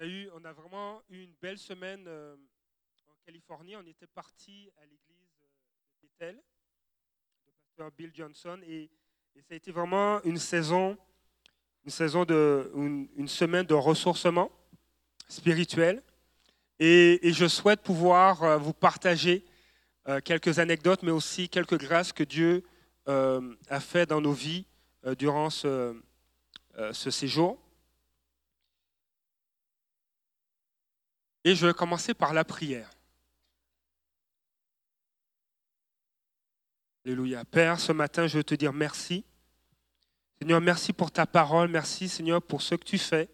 On a, vraiment eu une belle semaine euh, en Californie. On était parti à l'église de Bethel, de pasteur Bill Johnson, et, ça a été vraiment une saison, une saison de, une, semaine de ressourcement spirituel. Et, je souhaite pouvoir euh, vous partager euh, quelques anecdotes, mais aussi quelques grâces que Dieu euh, a fait dans nos vies euh, durant euh, ce séjour. Et je vais commencer par la prière. Alléluia. Père, ce matin, je veux te dire merci. Seigneur, merci pour ta parole. Merci, Seigneur, pour ce que tu fais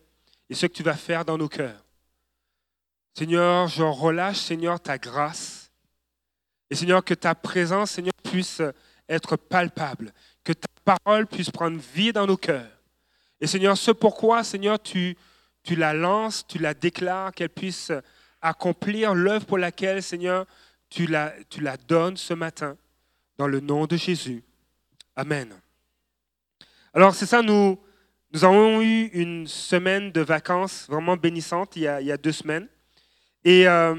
et ce que tu vas faire dans nos cœurs. Seigneur, je relâche, Seigneur, ta grâce. Et Seigneur, que ta présence, Seigneur, puisse être palpable. Que ta parole puisse prendre vie dans nos cœurs. Et Seigneur, ce pourquoi, Seigneur, tu, tu la lances, tu la déclares, qu'elle puisse accomplir l'œuvre pour laquelle, Seigneur, tu la, tu la donnes ce matin, dans le nom de Jésus. Amen. Alors, c'est ça, nous, nous avons eu une semaine de vacances vraiment bénissante il y a, il y a deux semaines. Et euh,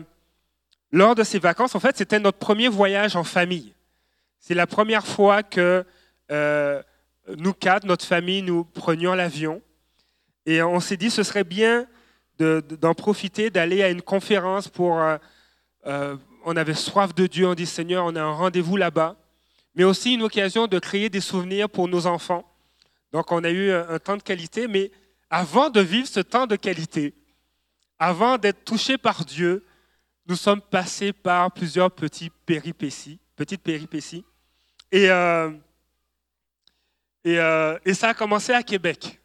lors de ces vacances, en fait, c'était notre premier voyage en famille. C'est la première fois que euh, nous quatre, notre famille, nous prenions l'avion. Et on s'est dit, ce serait bien de- de- d'en profiter, d'aller à une conférence pour... euh, euh, on avait soif de Dieu, on dit, Seigneur, on a un rendez-vous là-bas. Mais aussi une occasion de créer des souvenirs pour nos enfants. Donc on a eu un, temps de qualité, mais avant de vivre ce temps de qualité, avant d'être touchés par Dieu, nous sommes passés par plusieurs petites péripéties, petites péripéties. Et, euh, et ça a commencé à Québec.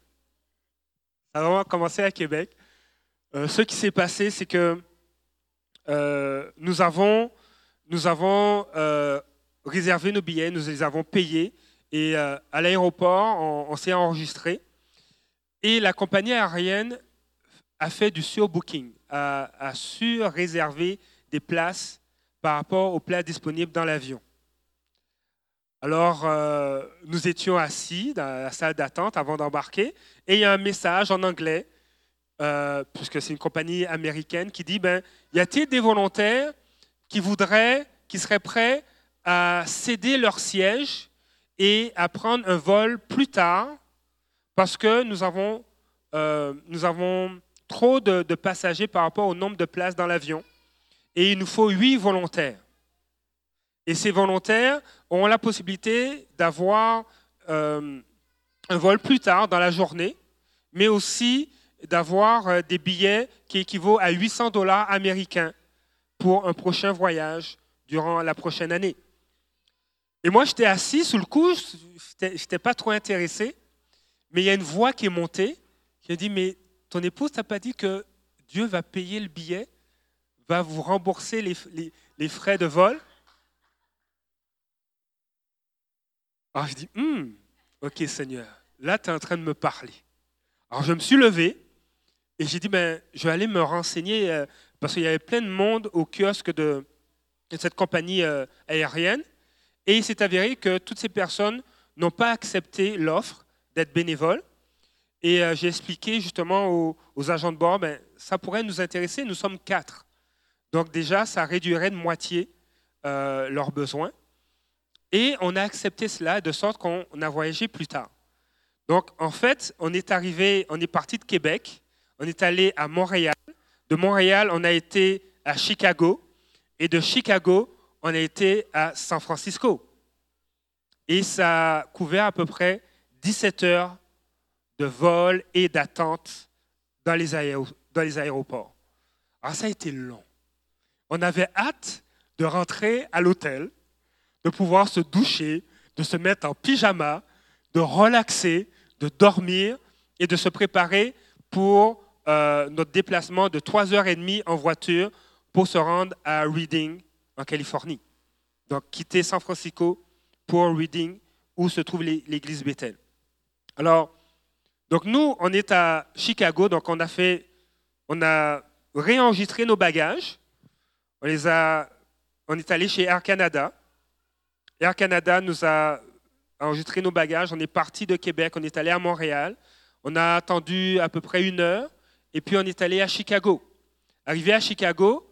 Ça a vraiment commencé à Québec. Euh, ce qui s'est passé, c'est que euh, nous avons, nous avons euh, réservé nos billets, nous les avons payés, et à l'aéroport, on, s'est enregistré. Et la compagnie aérienne a fait du surbooking, a, a su réserver des places par rapport aux places disponibles dans l'avion. Alors, euh, nous étions assis dans la salle d'attente avant d'embarquer, et il y a un message en anglais, euh, puisque c'est une compagnie américaine, qui dit, ben, y a-t-il des volontaires qui voudraient, qui seraient prêts à céder leur siège et à prendre un vol plus tard, parce que nous avons, euh, trop de passagers par rapport au nombre de places dans l'avion. Et il nous faut huit volontaires. Et ces volontaires auront la possibilité d'avoir euh, un vol plus tard dans la journée, mais aussi d'avoir euh, des billets qui équivaut à 800 dollars américains pour un prochain voyage durant la prochaine année. Et moi, j'étais assis sous le coup, je n'étais pas trop intéressé, mais il y a une voix qui est montée, qui a dit, mais ton épouse t'a pas dit que Dieu va payer le billet, va vous rembourser les- les frais de vol? Alors je dis, Hum, ok Seigneur, là tu es en train de me parler. Alors je me suis levé et j'ai dit, ben, je vais aller me renseigner euh, parce qu'il y avait plein de monde au kiosque de, cette compagnie euh, aérienne. Et il s'est avéré que toutes ces personnes n'ont pas accepté l'offre d'être bénévoles. Et euh, j'ai expliqué justement aux, agents de bord, ben, ça pourrait nous intéresser, nous sommes quatre. Donc déjà, ça réduirait de moitié leurs besoins. Et on a accepté cela de sorte qu'on a voyagé plus tard. Donc en fait, on est arrivé, on est parti de Québec, on est allé à Montréal. De Montréal, on a été à Chicago. Et de Chicago, on a été à San Francisco. Et ça a couvert à peu près 17 heures de vol et d'attente dans, les aéroports. Alors ça a été long. On avait hâte de rentrer à l'hôtel, de pouvoir se doucher, de se mettre en pyjama, de relaxer, de dormir et de se préparer pour euh, notre déplacement de 3h30 en voiture pour se rendre à Reading, en Californie. Donc quitter San Francisco pour Reading, où se trouve l'é- l'église Bethel. Alors, donc nous, on est à Chicago, donc on a fait, on a réenregistré nos bagages. On les a, on est allé chez Air Canada. Air Canada nous a enregistré nos bagages. On est parti de Québec, on est allé à Montréal. On a attendu à peu près une heure et puis on est allé à Chicago. Arrivé à Chicago,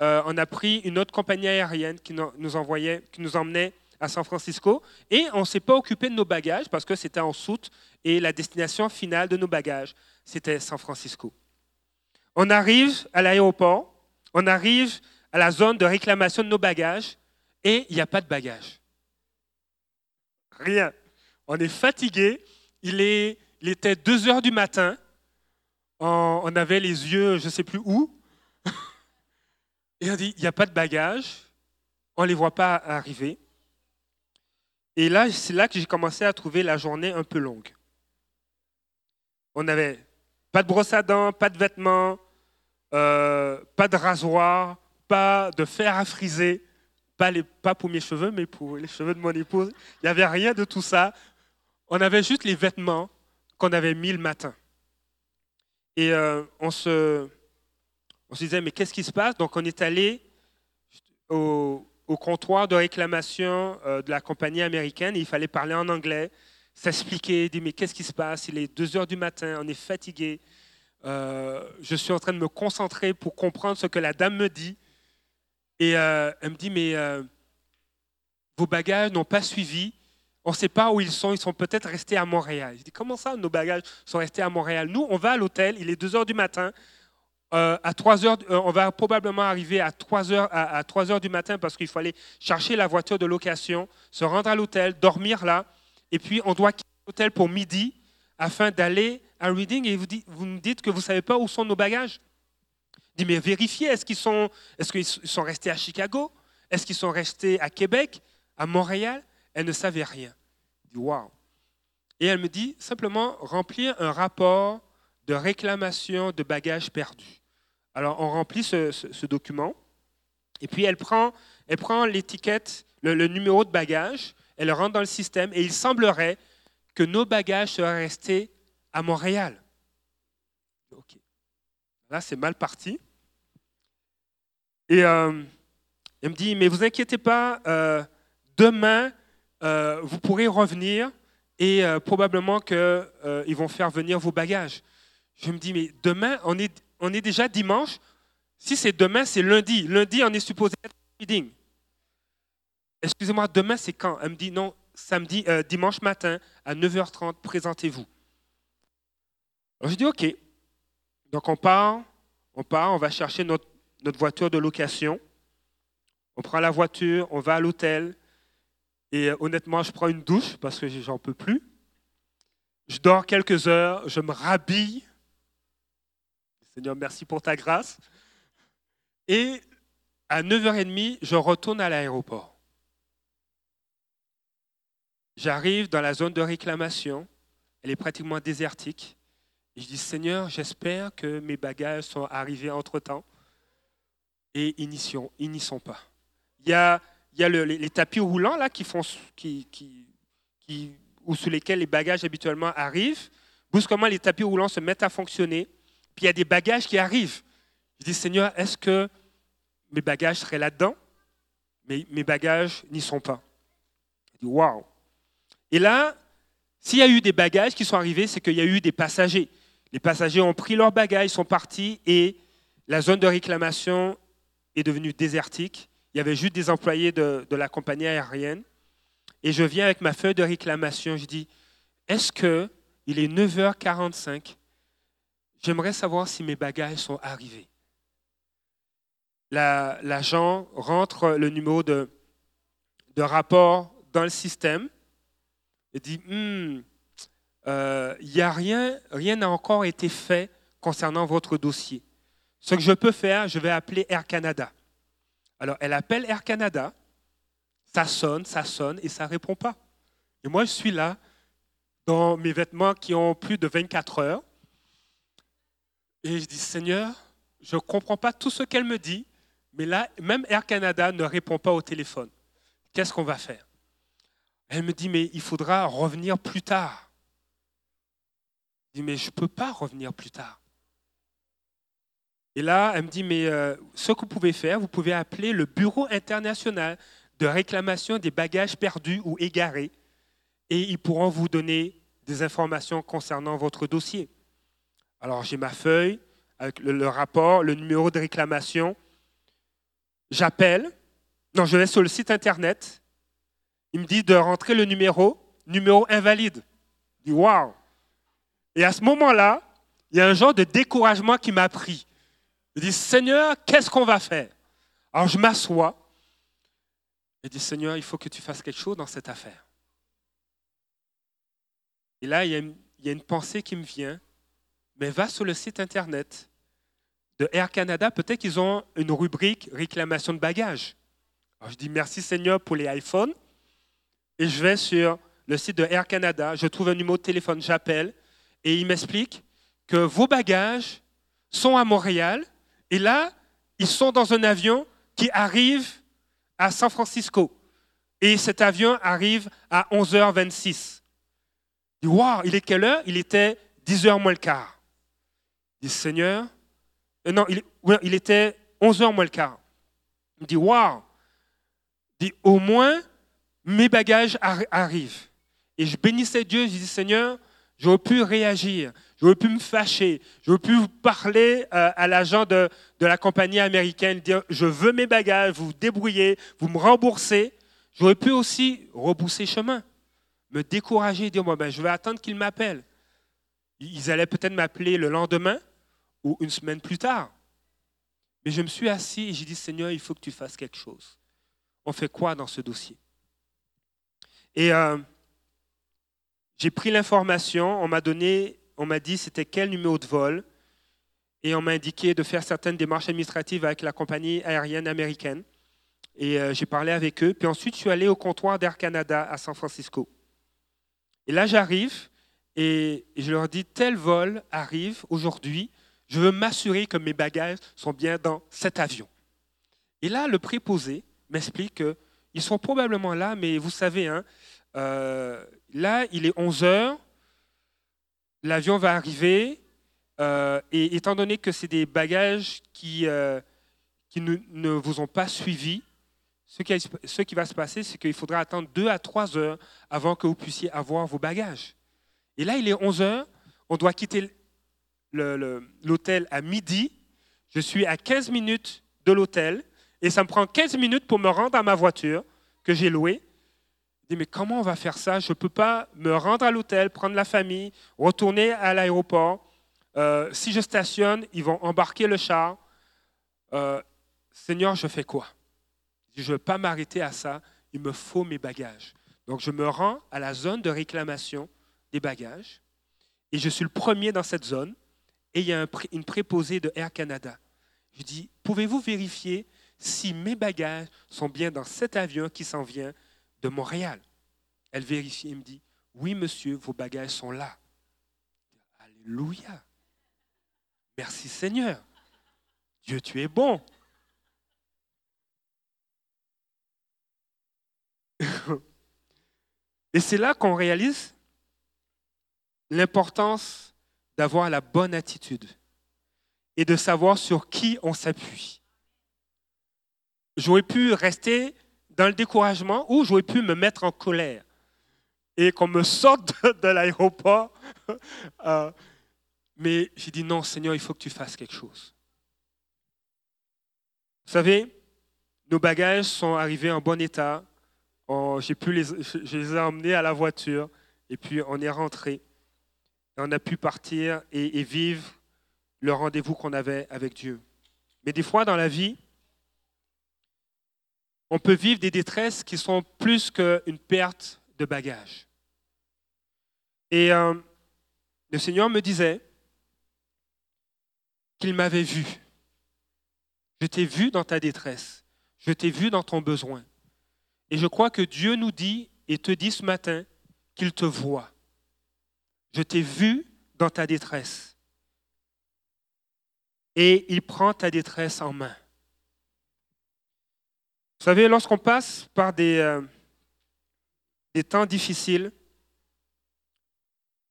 euh, on a pris une autre compagnie aérienne qui nous, envoyait, qui nous emmenait à San Francisco, et on ne s'est pas occupé de nos bagages parce que c'était en soute, et la destination finale de nos bagages, c'était San Francisco. On arrive à l'aéroport, on arrive à la zone de réclamation de nos bagages, et il n'y a pas de bagages. Rien. On est fatigué, il, est, il était 2 heures du matin, on, avait les yeux, je ne sais plus où, et on dit, il n'y a pas de bagages, on ne les voit pas arriver. Et là, c'est là que j'ai commencé à trouver la journée un peu longue. On n'avait pas de brosse à dents, pas de vêtements, euh, pas de rasoir, pas de fer à friser, pas, pour mes cheveux, mais pour les cheveux de mon épouse. Il n'y avait rien de tout ça. On avait juste les vêtements qu'on avait mis le matin. Et euh, on, se, disait, mais qu'est-ce qui se passe? Donc on est allé au, comptoir de réclamation euh, de la compagnie américaine il fallait parler en anglais, s'expliquer, dire, mais qu'est-ce qui se passe? Il est 2 heures du matin, on est fatigué. Euh, je suis en train de me concentrer pour comprendre ce que la dame me dit. Et elle me dit, mais vos bagages n'ont pas suivi. On ne sait pas où ils sont. Ils sont peut-être restés à Montréal. Je dis, comment ça, nos bagages sont restés à Montréal? Nous, on va à l'hôtel, il est 2 heures du matin. Euh, à 3 heures, euh, on va probablement arriver à 3 heures, à, 3 heures du matin parce qu'il faut aller chercher la voiture de location, se rendre à l'hôtel, dormir là. Et puis, on doit quitter l'hôtel pour midi afin d'aller à Reading. Et vous, dites, vous me dites que vous ne savez pas où sont nos bagages? Dis, mais vérifiez, est-ce qu'ils sont, est qu'ils sont restés à Chicago? Est-ce qu'ils sont restés à Québec À Montréal? Elle ne savait rien. Je dis, waouh. Et elle me dit simplement remplir un rapport de réclamation de bagages perdus. Alors, on remplit ce, document, et puis elle prend, elle prend l'étiquette, le, numéro de bagage, elle le rentre dans le système, et il semblerait que nos bagages seraient restés à Montréal. OK. Là, c'est mal parti. Et euh, elle me dit, mais vous inquiétez pas, euh, demain, euh, vous pourrez revenir et euh, probablement qu'ils euh, vont faire venir vos bagages. Je me dis, mais demain, on est, on est déjà dimanche. Si c'est demain, c'est lundi. Lundi, on est supposé être reading. Excusez-moi, demain, c'est quand? Elle me dit, non, samedi, dimanche matin, à 9h30, présentez-vous. Alors je dis, OK. Donc on part, on part, on va chercher notre, notre voiture de location. On prend la voiture, on va à l'hôtel, et euh, honnêtement, je prends une douche parce que j'en peux plus. Je dors quelques heures, je me rhabille. Seigneur, merci pour ta grâce. Et à 9h30, je retourne à l'aéroport. J'arrive dans la zone de réclamation. Elle est pratiquement désertique. Je dis, Seigneur, j'espère que mes bagages sont arrivés entre-temps. Et ils n'y sont pas. Il y a il y a les, tapis roulants là qui font, qui, qui, ou sous lesquels les bagages habituellement arrivent. Brusquement, les tapis roulants se mettent à fonctionner? Puis il y a des bagages qui arrivent. Je dis, Seigneur, est-ce que mes bagages seraient là-dedans? Mais mes bagages n'y sont pas. Je dis, waouh Et là, s'il y a eu des bagages qui sont arrivés, c'est qu'il y a eu des passagers. Les passagers ont pris leurs bagages, sont partis et la zone de réclamation est devenue désertique. Il y avait juste des employés de, la compagnie aérienne. Et je viens avec ma feuille de réclamation. Je dis, est-ce que il est 9h45 J'aimerais savoir si mes bagages sont arrivés. L'agent rentre le numéro de, de, rapport dans le système et dit, hmm, euh, il n'y a rien, rien n'a encore été fait concernant votre dossier. Ce que je peux faire, je vais appeler Air Canada. Alors, elle appelle Air Canada, ça sonne, ça sonne, et ça ne répond pas. Et moi, je suis là, dans mes vêtements qui ont plus de 24 heures, et je dis, Seigneur, je ne comprends pas tout ce qu'elle me dit, mais là, même Air Canada ne répond pas au téléphone. Qu'est-ce qu'on va faire? Elle me dit, mais il faudra revenir plus tard. Je dis, mais je ne peux pas revenir plus tard. Et là, elle me dit, mais euh, ce que vous pouvez faire, vous pouvez appeler le Bureau international de réclamation des bagages perdus ou égarés, et ils pourront vous donner des informations concernant votre dossier. Alors j'ai ma feuille, avec le, rapport, le numéro de réclamation. J'appelle. Non, je vais sur le site internet. Il me dit de rentrer le numéro, numéro invalide. Je dis waouh. Et à ce moment-là, il y a un genre de découragement qui m'a pris. Je dis Seigneur, qu'est-ce qu'on va faire? Alors je m'assois et dis Seigneur, il faut que tu fasses quelque chose dans cette affaire. Et là, il y a une, il y a une pensée qui me vient, mais va sur le site internet de Air Canada, peut-être qu'ils ont une rubrique réclamation de bagages. Alors je dis merci Seigneur pour les iPhones, et je vais sur le site de Air Canada, je trouve un numéro de téléphone, j'appelle, et il m'explique que vos bagages sont à Montréal, et là, ils sont dans un avion qui arrive à San Francisco. Et cet avion arrive à 11h26. Il dit, waouh, il est quelle heure? Il était 10 h moins le quart. Il dit, Seigneur, euh, non, il, était 11 h moins le quart. Il dit, il dit, au moins, mes bagages arrivent. Et je bénissais Dieu, je dis, Seigneur, j'aurais pu réagir, j'aurais pu me fâcher, j'aurais pu parler euh, à l'agent de, de, la compagnie américaine, dire, je veux mes bagages, vous vous débrouillez, vous me remboursez. J'aurais pu aussi rebousser chemin me décourager dire moi, ben, je vais attendre qu'il m'appelle. Ils allaient peut-être m'appeler le lendemain ou une semaine plus tard. Mais je me suis assis et j'ai dit Seigneur, il faut que tu fasses quelque chose. On fait quoi dans ce dossier? Et euh, j'ai pris l'information, on m'a donné, on m'a dit c'était quel numéro de vol, et on m'a indiqué de faire certaines démarches administratives avec la compagnie aérienne américaine. Et euh, j'ai parlé avec eux. Puis ensuite, je suis allé au comptoir d'Air Canada à San Francisco. Et là, j'arrive et je leur dis, tel vol arrive aujourd'hui, je veux m'assurer que mes bagages sont bien dans cet avion. Et là, le préposé m'explique qu'ils sont probablement là, mais vous savez, hein, euh, là, il est 11 heures, l'avion va arriver, euh, et étant donné que c'est des bagages qui, euh, ne, vous ont pas suivi, ce qui, ce qui va se passer, c'est qu'il faudra attendre deux à trois heures avant que vous puissiez avoir vos bagages. Et là, il est 11 heures, on doit quitter l'hôtel à midi. Je suis à 15 minutes de l'hôtel et ça me prend 15 minutes pour me rendre à ma voiture que j'ai louée. Dis, mais comment on va faire ça? Je ne peux pas me rendre à l'hôtel, prendre la famille, retourner à l'aéroport. Euh, si je stationne, ils vont embarquer le char. Euh, Seigneur, je fais quoi? Je ne veux pas m'arrêter à ça, il me faut mes bagages. Donc je me rends à la zone de réclamation des bagages et je suis le premier dans cette zone et il y a une préposée de Air Canada. Je dis, pouvez-vous vérifier si mes bagages sont bien dans cet avion qui s'en vient de Montréal Elle vérifie et me dit, oui monsieur, vos bagages sont là. Alléluia. Merci Seigneur. Dieu, tu es bon. Et c'est là qu'on réalise l'importance d'avoir la bonne attitude et de savoir sur qui on s'appuie. J'aurais pu rester dans le découragement ou j'aurais pu me mettre en colère et qu'on me sorte de, l'aéroport. Euh, mais j'ai dit non, Seigneur, il faut que tu fasses quelque chose. Vous savez, nos bagages sont arrivés en bon état j'ai pu les, je les ai emmenés à la voiture et puis on est rentré. On a pu partir et, vivre le rendez-vous qu'on avait avec Dieu. Mais des fois dans la vie, on peut vivre des détresses qui sont plus qu'une perte de bagages. Et euh, le Seigneur me disait qu'il m'avait vu. Je t'ai vu dans ta détresse. Je t'ai vu dans ton besoin. Et je crois que Dieu nous dit et te dit ce matin qu'il te voit. Je t'ai vu dans ta détresse. Et il prend ta détresse en main. Vous savez, lorsqu'on passe par des, euh, des temps difficiles,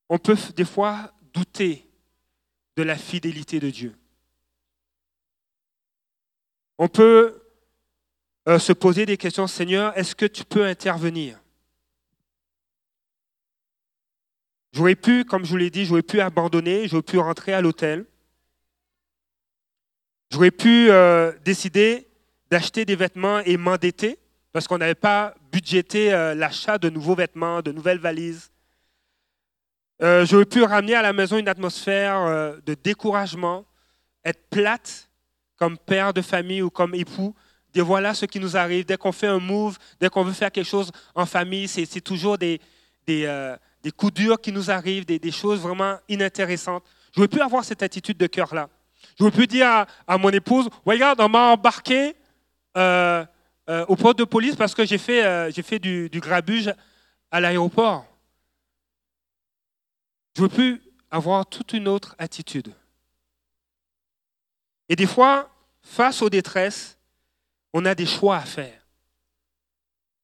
on peut des fois douter de la fidélité de Dieu. On peut euh, se poser des questions, Seigneur, est-ce que tu peux intervenir? J'aurais pu, comme je vous l'ai dit, j'aurais pu abandonner, j'aurais pu rentrer à l'hôtel. J'aurais pu euh, décider d'acheter des vêtements et m'endetter parce qu'on n'avait pas budgété euh, l'achat de nouveaux vêtements, de nouvelles valises. Euh, j'aurais pu ramener à la maison une atmosphère de découragement, être plate comme père de famille ou comme époux, dire voilà ce qui nous arrive. Dès qu'on fait un move, dès qu'on veut faire quelque chose en famille, c'est toujours des, des, des, coups durs qui nous arrivent, des, des choses vraiment inintéressantes. J'aurais pu avoir cette attitude de cœur-là. J'aurais pu dire à, mon épouse, regarde, on m'a embarqué euh, euh, au poste de police parce que j'ai fait, euh, j'ai fait du, du, grabuge à l'aéroport. J'aurais pu avoir toute une autre attitude. Et des fois, face aux détresses, on a des choix à faire.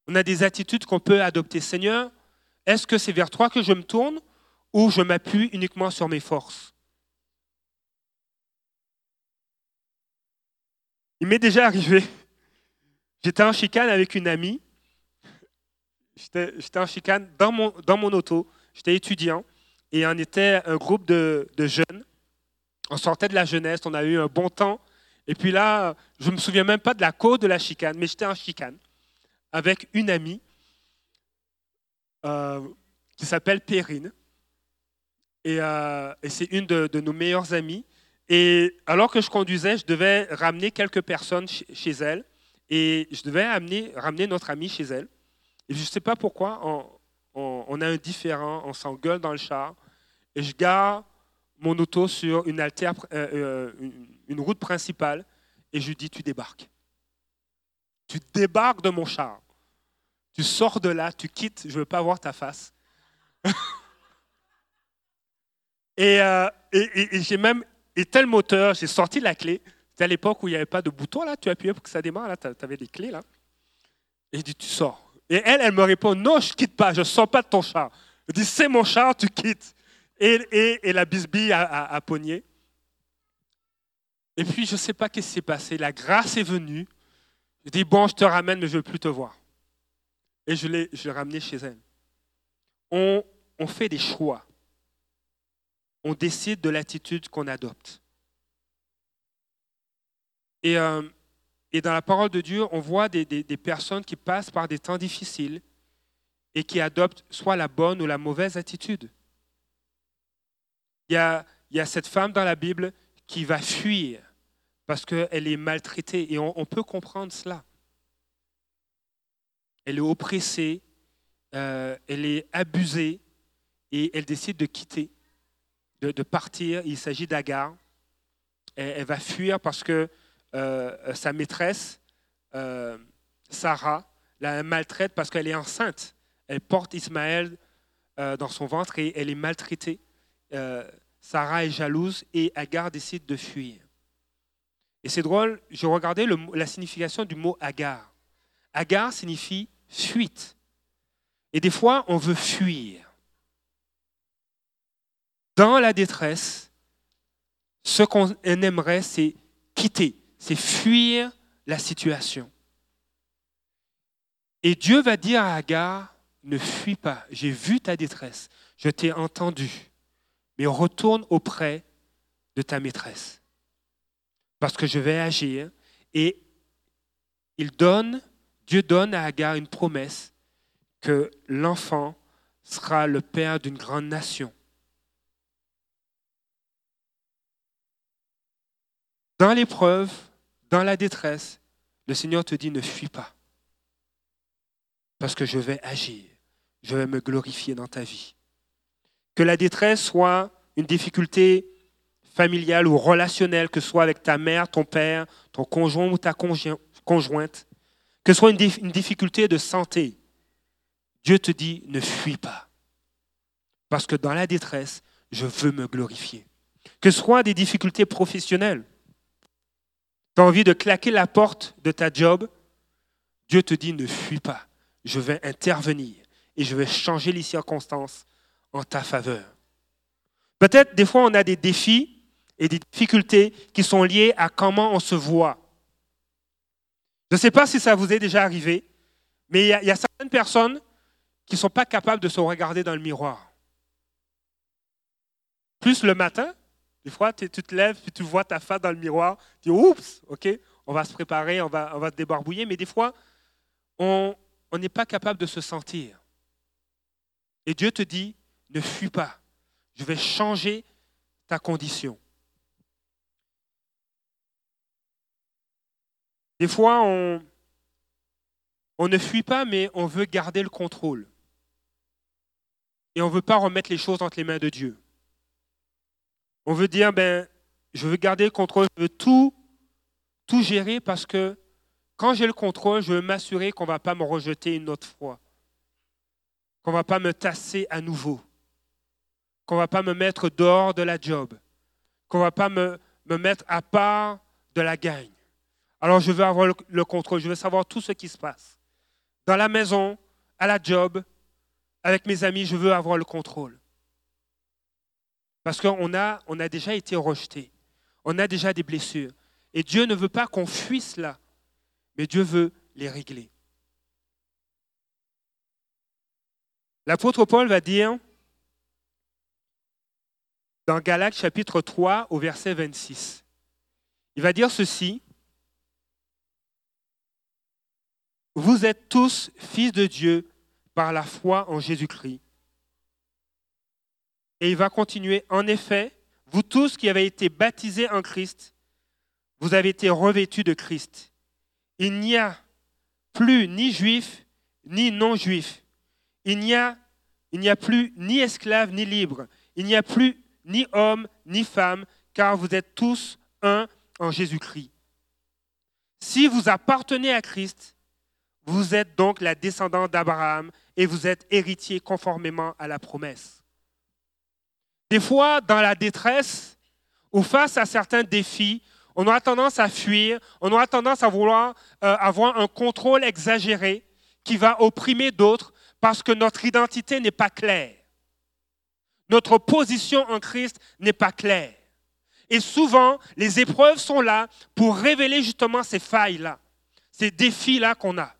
On a des attitudes qu'on peut adopter. Seigneur, est-ce que c'est vers toi que je me tourne ou je m'appuie uniquement sur mes forces? Il m'est déjà arrivé. J'étais en chicane avec une amie. J'étais en chicane dans mon, dans mon auto. J'étais étudiant et on était un groupe de, de, jeunes. On sortait de la jeunesse, on a eu un bon temps. Et puis là, je ne me souviens même pas de la cause de la chicane, mais j'étais en chicane avec une amie euh, qui s'appelle Perrine. Et, euh, et c'est une de, de, nos meilleures amies. Et alors que je conduisais, je devais ramener quelques personnes chez elle et je devais amener, ramener notre amie chez elle. Et je ne sais pas pourquoi, on, a un différent, on s'engueule dans le char et je gare mon auto sur une, euh, euh, une, route principale et je lui dis Tu débarques. Tu débarques de mon char. Tu sors de là, tu quittes, je ne veux pas voir ta face. Euh, et, et j'ai même et tel moteur, j'ai sorti la clé. C'était à l'époque où il n'y avait pas de bouton, là, tu appuyais pour que ça démarre, là, tu avais des clés, là. Et je dis, tu sors. Et elle, elle me répond, non, je ne quitte pas, je ne sors pas de ton char. Je dis, c'est mon char, tu quittes. Et, et, la bisbille a, pogné. Et puis, je ne sais pas ce qui s'est passé. La grâce est venue. Je dis, bon, je te ramène, mais je ne veux plus te voir. Et je l'ai ramené chez elle. On, on fait des choix on décide de l'attitude qu'on adopte. Et, euh, et, dans la parole de Dieu, on voit des, personnes qui passent par des temps difficiles et qui adoptent soit la bonne ou la mauvaise attitude. Il y a, il y a cette femme dans la Bible qui va fuir parce qu'elle est maltraitée et on, peut comprendre cela. Elle est oppressée, euh, elle est abusée et elle décide de quitter de, partir. Il s'agit d'Agar. Elle, va fuir parce que euh, sa maîtresse, euh, Sarah, la maltraite parce qu'elle est enceinte. Elle porte Ismaël euh, dans son ventre et elle est maltraitée. Sarah est jalouse et Agar décide de fuir. Et c'est drôle, je regardais la signification du mot Agar. Agar signifie fuite. Et des fois, on veut fuir dans la détresse, ce qu'on aimerait, c'est quitter, c'est fuir la situation. Et Dieu va dire à Agar, ne fuis pas, j'ai vu ta détresse, je t'ai entendu, mais retourne auprès de ta maîtresse, parce que je vais agir. Et il donne, Dieu donne à Agar une promesse que l'enfant sera le père d'une grande nation. Dans l'épreuve, dans la détresse, le Seigneur te dit ne fuis pas. Parce que je vais agir. Je vais me glorifier dans ta vie. Que la détresse soit une difficulté familiale ou relationnelle, que ce soit avec ta mère, ton père, ton conjoint ou ta conjointe, que ce soit une difficulté de santé, Dieu te dit ne fuis pas. Parce que dans la détresse, je veux me glorifier. Que ce soit des difficultés professionnelles, tu as envie de claquer la porte de ta job, Dieu te dit ne fuis pas. Je vais intervenir et je vais changer les circonstances en ta faveur. Peut-être des fois on a des défis et des difficultés qui sont liés à comment on se voit. Je ne sais pas si ça vous est déjà arrivé, mais il y, a, certaines personnes qui ne sont pas capables de se regarder dans le miroir. Plus le matin, Des fois, tu te lèves, tu vois ta face dans le miroir, tu dis, oups, ok, on va se préparer, on va, se débarbouiller. Mais des fois, on n'est pas capable de se sentir. Et Dieu te dit, ne fuis pas, je vais changer ta condition. Des fois, on ne fuit pas, mais on veut garder le contrôle. Et on ne veut pas remettre les choses entre les mains de Dieu. On veut dire, ben, je veux garder le contrôle, je veux tout, gérer parce que quand j'ai le contrôle, je veux m'assurer qu'on ne va pas me rejeter une autre fois, qu'on ne va pas me tasser à nouveau, qu'on ne va pas me mettre dehors de la job, qu'on ne va pas me mettre à part de la gagne. Alors je veux avoir le contrôle, je veux savoir tout ce qui se passe. Dans la maison, à la job, avec mes amis, je veux avoir le contrôle. Parce qu'on a, on a déjà été rejeté. On a déjà des blessures. Et Dieu ne veut pas qu'on fuisse là, mais Dieu veut les régler. L'apôtre Paul va dire dans Galates chapitre 3 au verset 26, il va dire ceci, Vous êtes tous fils de Dieu par la foi en Jésus-Christ. Et il va continuer, en effet, vous tous qui avez été baptisés en Christ, vous avez été revêtus de Christ. Il n'y a plus ni juif ni non-juif. Il n'y a, il n'y a plus ni esclave ni libre. Il n'y a plus ni homme ni femme, car vous êtes tous un en Jésus-Christ. Si vous appartenez à Christ, vous êtes donc la descendante d'Abraham et vous êtes héritier conformément à la promesse. Des fois, dans la détresse ou face à certains défis, on aura tendance à fuir, on aura tendance à vouloir euh, avoir un contrôle exagéré qui va opprimer d'autres parce que notre identité n'est pas claire. Notre position en Christ n'est pas claire. Et souvent, les épreuves sont là pour révéler justement ces failles-là, ces défis-là qu'on a.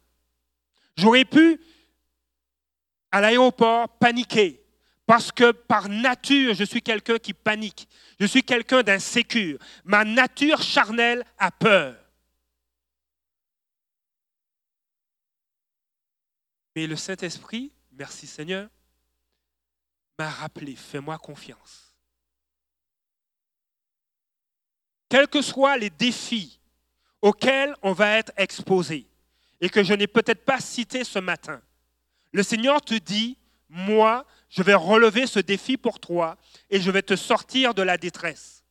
J'aurais pu, à l'aéroport, paniquer parce que par nature, je suis quelqu'un qui panique. Je suis quelqu'un d'insécure. Ma nature charnelle a peur. Mais le Saint-Esprit, merci Seigneur, m'a rappelé, fais-moi confiance. Quels que soient les défis auxquels on va être exposé et que je n'ai peut-être pas cité ce matin, le Seigneur te dit, moi, je vais relever ce défi pour toi et je vais te sortir de la détresse.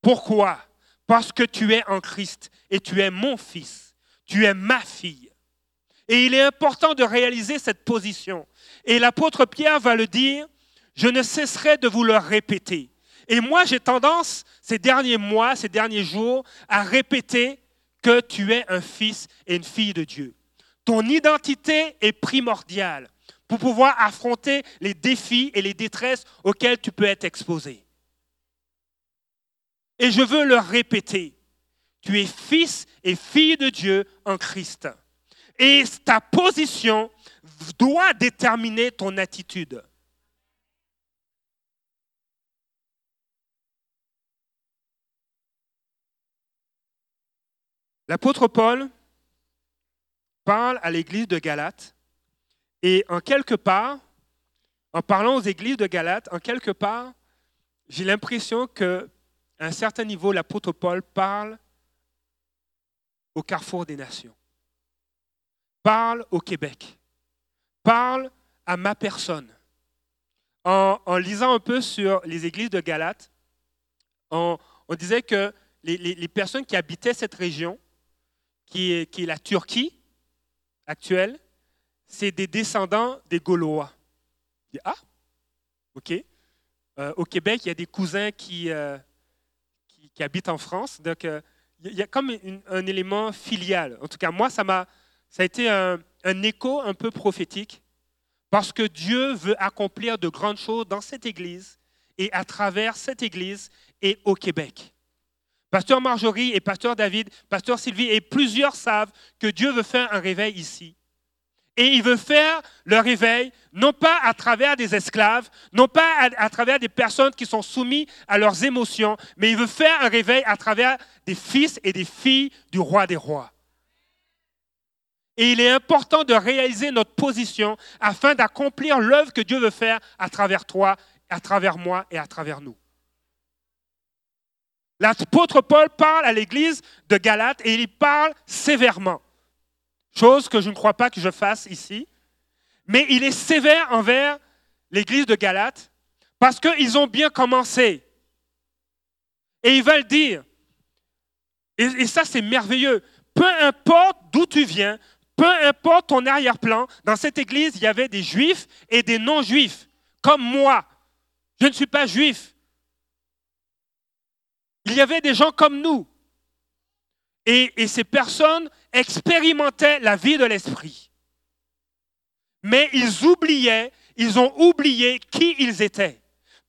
Pourquoi? Parce que tu es en Christ et tu es mon fils, tu es ma fille. Et il est important de réaliser cette position. Et l'apôtre Pierre va le dire, je ne cesserai de vous le répéter. Et moi, j'ai tendance, ces derniers mois, ces derniers jours, à répéter que tu es un fils et une fille de Dieu. Ton identité est primordiale pour pouvoir affronter les défis et les détresses auxquels tu peux être exposé. Et je veux le répéter. Tu es fils et fille de Dieu en Christ. Et ta position doit déterminer ton attitude. L'apôtre Paul parle à l'église de Galate et en quelque part, en parlant aux églises de Galate, en quelque part, j'ai l'impression qu'à un certain niveau, l'apôtre Paul parle au carrefour des nations, parle au Québec, parle à ma personne. En, lisant un peu sur les églises de Galate, on, disait que les, personnes qui habitaient cette région, qui est la Turquie actuelle, c'est des descendants des Gaulois. ah, ok. Euh, au Québec, il y a des cousins qui, euh, qui, habitent en France. Donc, euh, il y a comme un élément filial. En tout cas, moi, ça, m'a, ça a été un, un écho un peu prophétique parce que Dieu veut accomplir de grandes choses dans cette Église et à travers cette Église et au Québec. Pasteur Marjorie et Pasteur David, Pasteur Sylvie et plusieurs savent que Dieu veut faire un réveil ici Et il veut faire le réveil, non pas à travers des esclaves, non pas à, travers des personnes qui sont soumises à leurs émotions, mais il veut faire un réveil à travers des fils et des filles du roi des rois. Et il est important de réaliser notre position afin d'accomplir l'œuvre que Dieu veut faire à travers toi, à travers moi et à travers nous. L'apôtre Paul parle à l'église de Galate et il parle sévèrement chose que je ne crois pas que je fasse ici. Mais il est sévère envers l'église de Galate parce qu'ils ont bien commencé. Et il va le dire. Et, ça, c'est merveilleux. Peu importe d'où tu viens, peu importe ton arrière-plan, dans cette église, il y avait des juifs et des non-juifs, comme moi. Je ne suis pas juif. Il y avait des gens comme nous. Et, ces personnes expérimentaient la vie de l'esprit. Mais ils oubliaient, ils ont oublié qui ils étaient.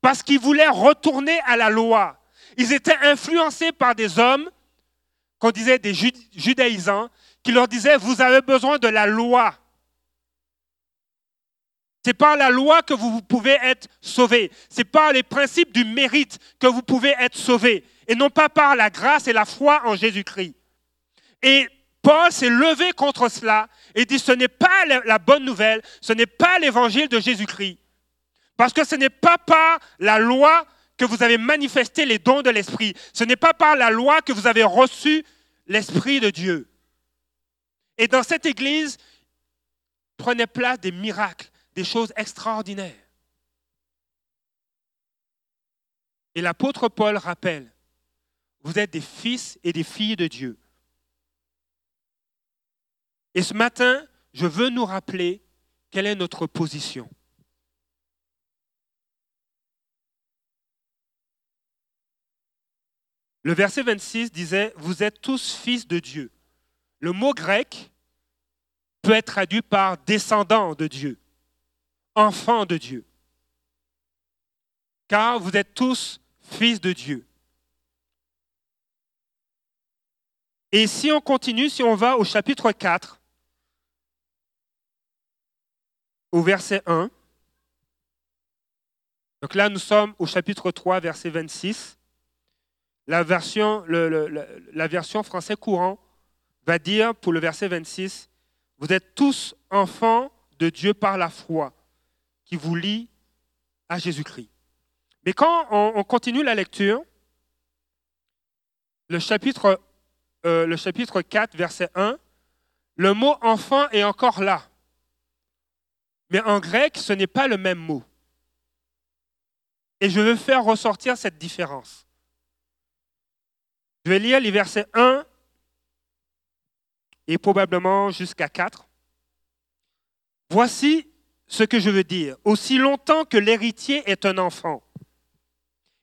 Parce qu'ils voulaient retourner à la loi. Ils étaient influencés par des hommes, qu'on disait des judaïsants, qui leur disaient, vous avez besoin de la loi. C'est par la loi que vous pouvez être sauvés. C'est par les principes du mérite que vous pouvez être sauvés. Et non pas par la grâce et la foi en Jésus-Christ. Et Paul s'est levé contre cela et dit ce n'est pas la bonne nouvelle, ce n'est pas l'évangile de Jésus-Christ. Parce que ce n'est pas par la loi que vous avez manifesté les dons de l'Esprit. Ce n'est pas par la loi que vous avez reçu l'Esprit de Dieu. Et dans cette Église, prenait place des miracles, des choses extraordinaires. Et l'apôtre Paul rappelle, vous êtes des fils et des filles de Dieu. Et ce matin, je veux nous rappeler quelle est notre position. Le verset 26 disait, Vous êtes tous fils de Dieu. Le mot grec peut être traduit par descendant de Dieu, enfant de Dieu. Car vous êtes tous fils de Dieu. Et si on continue, si on va au chapitre 4, au verset 1. Donc là, nous sommes au chapitre 3, verset 26. La version, la version français courant va dire pour le verset 26, Vous êtes tous enfants de Dieu par la foi, qui vous lie à Jésus-Christ. Mais quand on, continue la lecture, le chapitre, euh, le chapitre 4, verset 1, le mot enfant est encore là. Mais en grec, ce n'est pas le même mot. Et je veux faire ressortir cette différence. Je vais lire les versets 1 et probablement jusqu'à 4. Voici ce que je veux dire. Aussi longtemps que l'héritier est un enfant,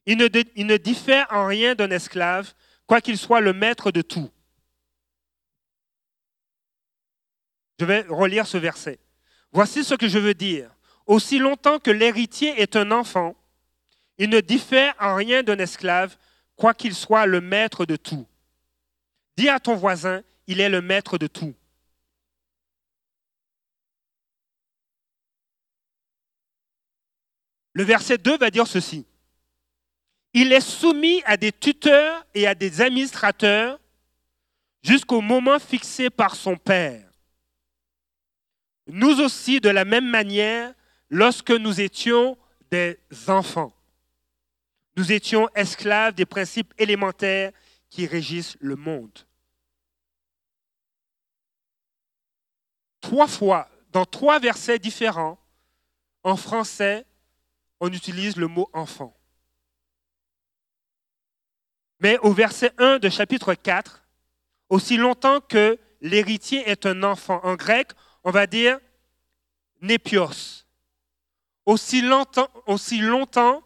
il ne, il ne diffère en rien d'un esclave, quoiqu'il soit le maître de tout. Je vais relire ce verset. Voici ce que je veux dire. Aussi longtemps que l'héritier est un enfant, il ne diffère en rien d'un esclave, quoiqu'il soit le maître de tout. Dis à ton voisin, il est le maître de tout. Le verset 2 va dire ceci. Il est soumis à des tuteurs et à des administrateurs jusqu'au moment fixé par son Père. Nous aussi, de la même manière, lorsque nous étions des enfants, nous étions esclaves des principes élémentaires qui régissent le monde. Trois fois, dans trois versets différents, en français, on utilise le mot enfant. Mais au verset 1 de chapitre 4, aussi longtemps que l'héritier est un enfant, en grec, on va dire népios. Aussi longtemps,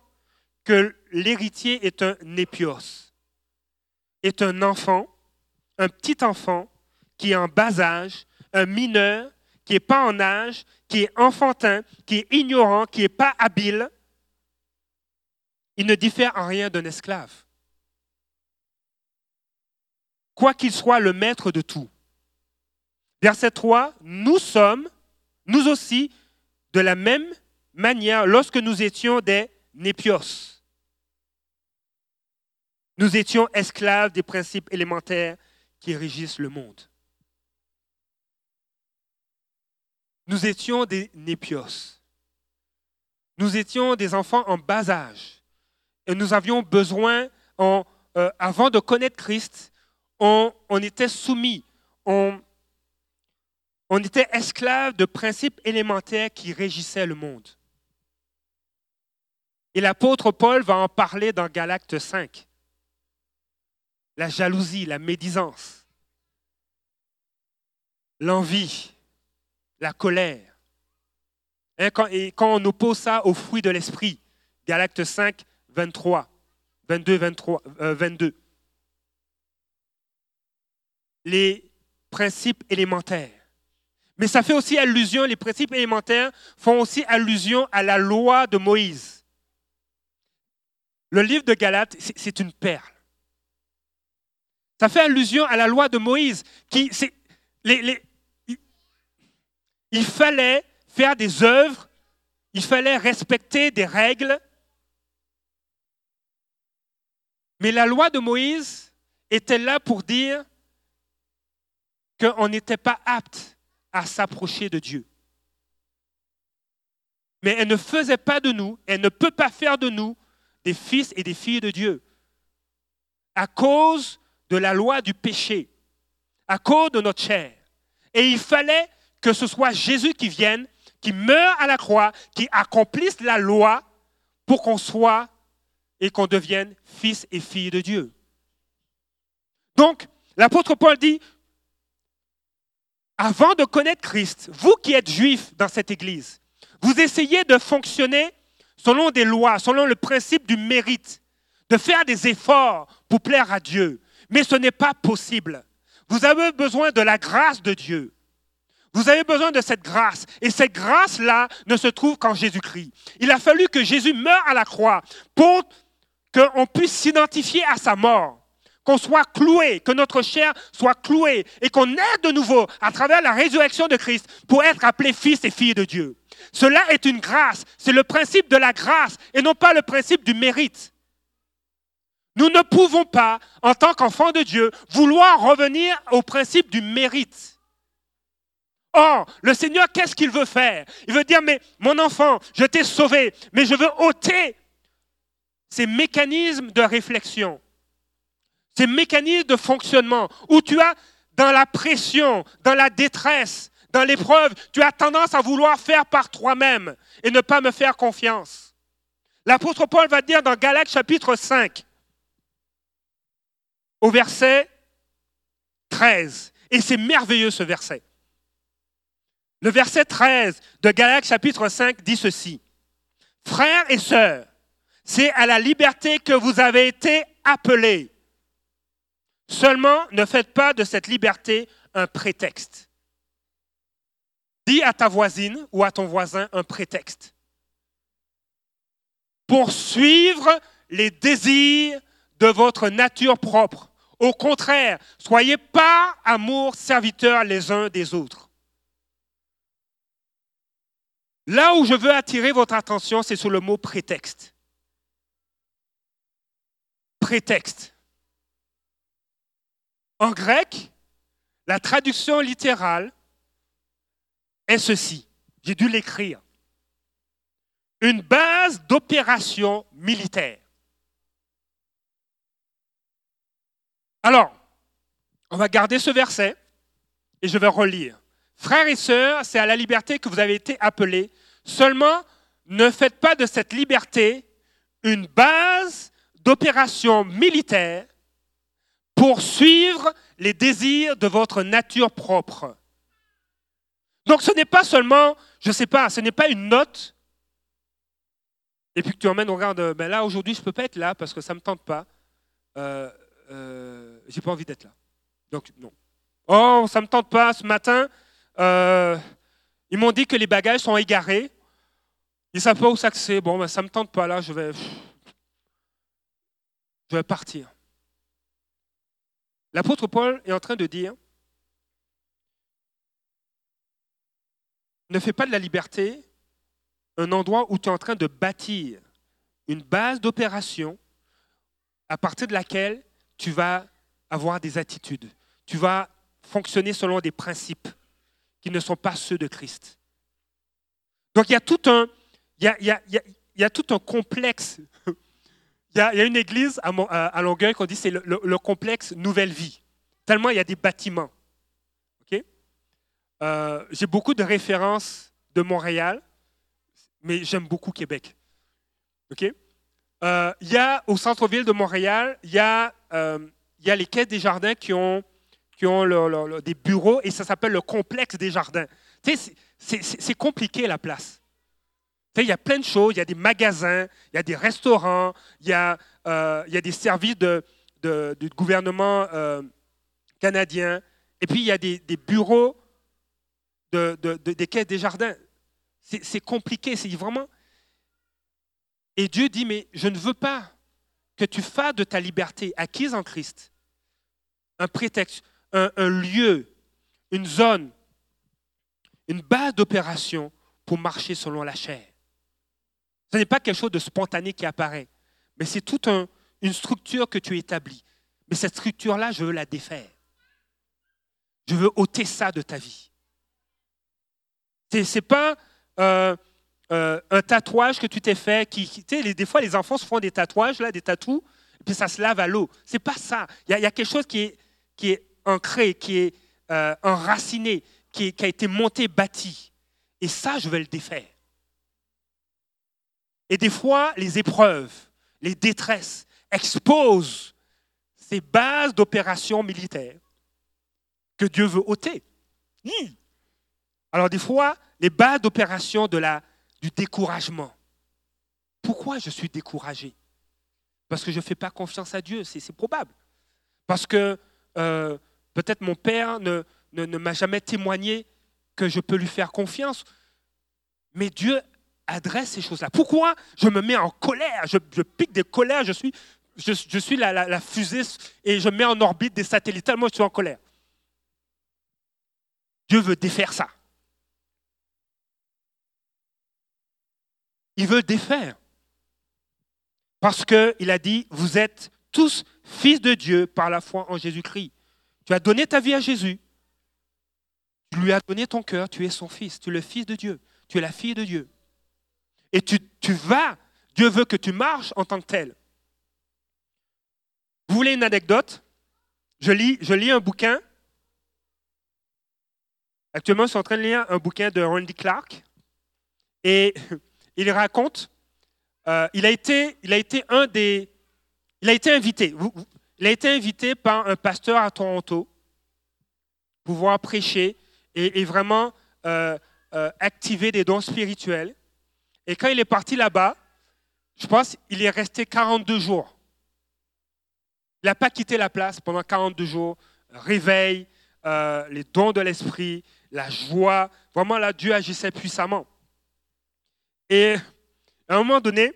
que l'héritier est un népios, est un enfant, un petit enfant qui est en bas âge, un mineur qui n'est pas en âge, qui est enfantin, qui est ignorant, qui n'est pas habile, il ne diffère en rien d'un esclave. Quoi qu'il soit le maître de tout. Verset 3, nous sommes nous aussi, de la même manière, lorsque nous étions des népios, nous étions esclaves des principes élémentaires qui régissent le monde. Nous étions des népios. Nous étions des enfants en bas âge. Et nous avions besoin, euh, avant de connaître Christ, on, était soumis, on était esclaves de principes élémentaires qui régissaient le monde. Et l'apôtre Paul va en parler dans Galacte 5. La jalousie, la médisance, l'envie, la colère. Hein, et quand on oppose ça au fruit de l'esprit, Galacte 5, 23, 22, 23, 22. Les principes élémentaires. Mais ça fait aussi allusion, les principes élémentaires font aussi allusion à la loi de Moïse. Le livre de Galates, c'est une perle. Ça fait allusion à la loi de Moïse. Qui, les, il fallait faire des œuvres, il fallait respecter des règles. Mais la loi de Moïse était là pour dire qu'on n'était pas apte à s'approcher de Dieu. Mais elle ne faisait pas de nous, elle ne peut pas faire de nous des fils et des filles de Dieu à cause de la loi du péché, à cause de notre chair. Et il fallait que ce soit Jésus qui vienne, qui meure à la croix, qui accomplisse la loi pour qu'on soit et qu'on devienne fils et filles de Dieu. Donc, l'apôtre Paul dit, avant de connaître Christ, vous qui êtes juifs dans cette Église, vous essayez de fonctionner selon des lois, selon le principe du mérite, de faire des efforts pour plaire à Dieu. Mais ce n'est pas possible. Vous avez besoin de la grâce de Dieu. Vous avez besoin de cette grâce. Et cette grâce-là ne se trouve qu'en Jésus-Christ. Il a fallu que Jésus meure à la croix pour qu'on puisse s'identifier à sa mort, qu'on soit cloué, que notre chair soit clouée et qu'on aide de nouveau à travers la résurrection de Christ pour être appelé fils et filles de Dieu. Cela est une grâce. C'est le principe de la grâce et non pas le principe du mérite. Nous ne pouvons pas, en tant qu'enfants de Dieu, vouloir revenir au principe du mérite. Or, le Seigneur, qu'est-ce qu'il veut faire? Il veut dire, mais mon enfant, je t'ai sauvé, mais je veux ôter ces mécanismes de réflexion, ces mécanismes de fonctionnement, où tu as, dans la pression, dans la détresse, dans l'épreuve, tu as tendance à vouloir faire par toi-même et ne pas me faire confiance. L'apôtre Paul va dire dans Galates chapitre 5, au verset 13, et c'est merveilleux ce verset. Le verset 13 de Galates chapitre 5 dit ceci. Frères et sœurs, c'est à la liberté que vous avez été appelés. Seulement, ne faites pas de cette liberté un prétexte. Dis à ta voisine ou à ton voisin un prétexte. Pour suivre les désirs de votre nature propre. Au contraire, soyez pas amour serviteurs les uns des autres. Là où je veux attirer votre attention, c'est sur le mot prétexte. Prétexte. En grec, la traduction littérale est ceci. J'ai dû l'écrire. Une base d'opération militaire. Alors, on va garder ce verset et je vais relire. Frères et sœurs, c'est à la liberté que vous avez été appelés. Seulement, ne faites pas de cette liberté une base d'opération militaire pour suivre les désirs de votre nature propre. Donc ce n'est pas seulement, je ne sais pas, ce n'est pas une note, et puis que tu emmènes, regarde, ben là aujourd'hui je ne peux pas être là parce que ça ne me tente pas. Euh, euh, j'ai pas envie d'être là. Donc non. Oh, ça ne me tente pas ce matin, euh, ils m'ont dit que les bagages sont égarés. Ils ne savent pas où s'axer. Bon, ben, ça ne me tente pas là, je vais, je vais partir. L'apôtre Paul est en train de dire, ne fais pas de la liberté un endroit où tu es en train de bâtir une base d'opération à partir de laquelle tu vas avoir des attitudes. Tu vas fonctionner selon des principes qui ne sont pas ceux de Christ. Donc il y a tout un, il y a, tout un complexe. Il y, a, une église à, Longueuil qu'on dit c'est le, complexe Nouvelle Vie. Tellement il y a des bâtiments. Euh, j'ai beaucoup de références de Montréal, mais j'aime beaucoup Québec. Euh, il y a au centre-ville de Montréal, il y, a, euh, les quais des jardins qui ont des bureaux et ça s'appelle le complexe des jardins. c'est compliqué la place. Il y a plein de choses, il y a des magasins, il y a des restaurants, il y a, euh, il y a des services de, du gouvernement canadien, et puis il y a des, des bureaux de, des quais des jardins. C'est compliqué, c'est vraiment et Dieu dit, mais je ne veux pas que tu fasses de ta liberté acquise en Christ un prétexte, un, lieu, une zone, une base d'opération pour marcher selon la chair. Ce n'est pas quelque chose de spontané qui apparaît, mais c'est toute une structure que tu établis. Mais cette structure-là, je veux la défaire. Je veux ôter ça de ta vie. Ce n'est pas euh, euh, un tatouage que tu t'es fait, des fois les enfants se font des tatouages, là, des tatous, et puis ça se lave à l'eau. C'est pas ça. Il y, a quelque chose qui est, qui est ancré, qui est euh, enraciné, qui, qui a été monté, bâti. Et ça, je vais le défaire. Et des fois, les épreuves, les détresses exposent ces bases d'opérations militaires que Dieu veut ôter. Alors des fois, les bases d'opération de la du découragement. Pourquoi je suis découragé? Parce que je ne fais pas confiance à Dieu, c'est probable. Parce que euh, peut-être mon père ne, ne, m'a jamais témoigné que je peux lui faire confiance. Mais Dieu adresse ces choses-là. Pourquoi je me mets en colère? Je, pique des colères, je suis, je, suis la, la, fusée et je mets en orbite des satellites, tellement je suis en colère. Dieu veut défaire ça. il veut défaire. Parce qu'il a dit, vous êtes tous fils de Dieu par la foi en Jésus-Christ. Tu as donné ta vie à Jésus. Tu lui as donné ton cœur, tu es son fils, tu es le fils de Dieu, tu es la fille de Dieu. Et tu, vas, Dieu veut que tu marches en tant que tel. Vous voulez une anecdote? Je lis, je lis un bouquin. Actuellement, je suis en train de lire un bouquin de Randy Clark. Et il raconte, euh, il, a été, il a été un des... Il a été invité. Il a été invité par un pasteur à Toronto pour pouvoir prêcher et, vraiment euh, euh, activer des dons spirituels. Et quand il est parti là-bas, je pense qu'il est resté 42 jours. Il n'a pas quitté la place pendant 42 jours. Réveil, les dons de l'esprit, la joie. Vraiment, là, Dieu agissait puissamment. Et à un moment donné,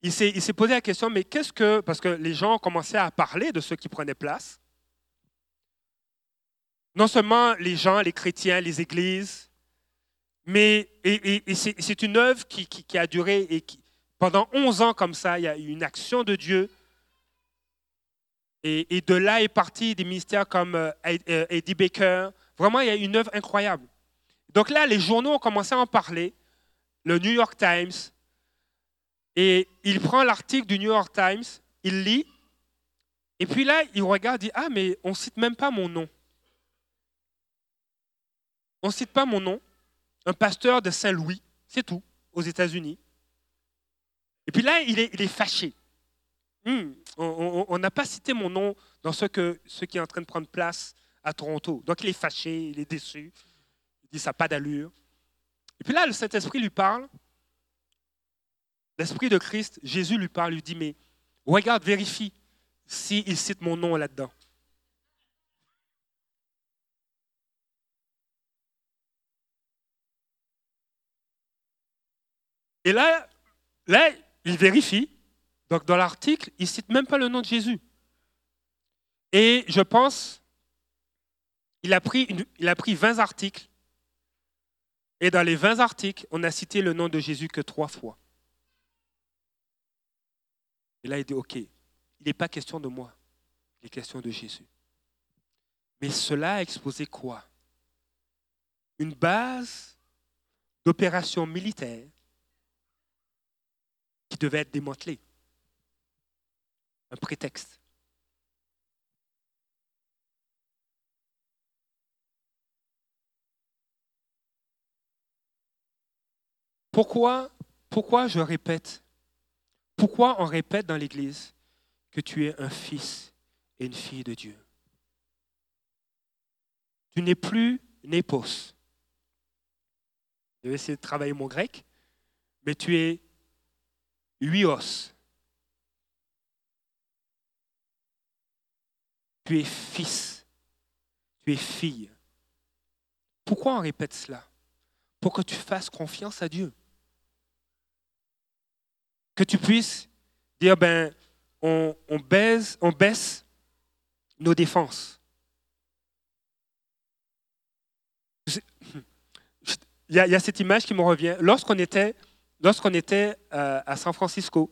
il s'est posé la question, mais qu'est-ce que... Parce que les gens commençaient à parler de ceux qui prenaient place. Non seulement les gens, les chrétiens, les églises, mais et, c'est une œuvre qui, a duré et qui, pendant 11 ans comme ça, il y a eu une action de Dieu. Et, de là est parti des ministères comme euh, euh, Eddie Baker. Vraiment, il y a une œuvre incroyable. Donc là, les journaux ont commencé à en parler le New York Times, et il prend l'article du New York Times, il lit, et puis là, il regarde, il dit, ah, mais on ne cite même pas mon nom. On ne cite pas mon nom. Un pasteur de Saint-Louis, c'est tout, aux États-Unis. Et puis là, il est, fâché. Hmm, on n'a pas cité mon nom dans ce, qui est en train de prendre place à Toronto. Donc il est fâché, il est déçu. Il dit ça n'a pas d'allure. Et puis là, le Saint-Esprit lui parle. L'Esprit de Christ, Jésus lui parle, lui dit, mais regarde, vérifie s'il cite mon nom là-dedans. Et là, là, il vérifie. Donc dans l'article, il cite même pas le nom de Jésus. Et je pense, il a pris, il a pris 20 articles Et dans les 20 articles, on a cité le nom de Jésus que trois fois. Et là, il dit, OK, il n'est pas question de moi, il est question de Jésus. Mais cela a exposé quoi? Une base d'opération militaire qui devait être démantelée. Un prétexte. Pourquoi, pourquoi je répète Pourquoi on répète dans l'Église que tu es un fils et une fille de Dieu? Tu n'es plus népos. Je vais essayer de travailler mon grec, mais tu es huios. Tu es fils. Tu es fille. Pourquoi on répète cela? Pour que tu fasses confiance à Dieu que tu puisses dire, ben, on, baise, on baisse nos défenses. Il y, a, cette image qui me revient. Lorsqu'on était, lorsqu'on était euh, à San Francisco,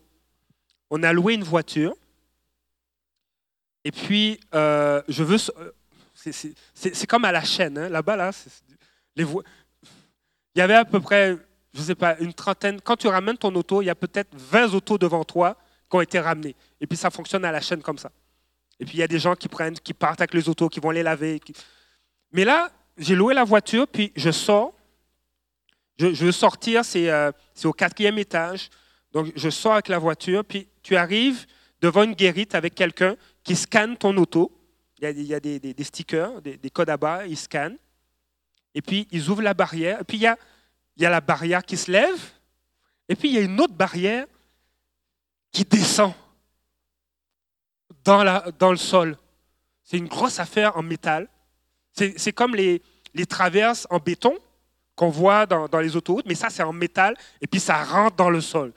on a loué une voiture. Et puis, euh, je veux. C'est comme à la chaîne, hein. là-bas, là. Les il y avait à peu près je ne sais pas, une trentaine. Quand tu ramènes ton auto, il y a peut-être 20 autos devant toi qui ont été ramenées. Et puis ça fonctionne à la chaîne comme ça. Et puis il y a des gens qui prennent, qui partent avec les autos, qui vont les laver. Mais là, j'ai loué la voiture, puis je sors. Je, veux sortir, euh, c'est au quatrième étage. Donc je sors avec la voiture, puis tu arrives devant une guérite avec quelqu'un qui scanne ton auto. Il y a, des, stickers, des, des codes à bas, ils scannent. Et puis ils ouvrent la barrière. Et puis il y a la barrière qui se lève, et puis il y a une autre barrière qui descend dans, le sol. C'est une grosse affaire en métal. C'est comme les, traverses en béton qu'on voit dans, les autoroutes, mais ça c'est en métal, et puis ça rentre dans le sol.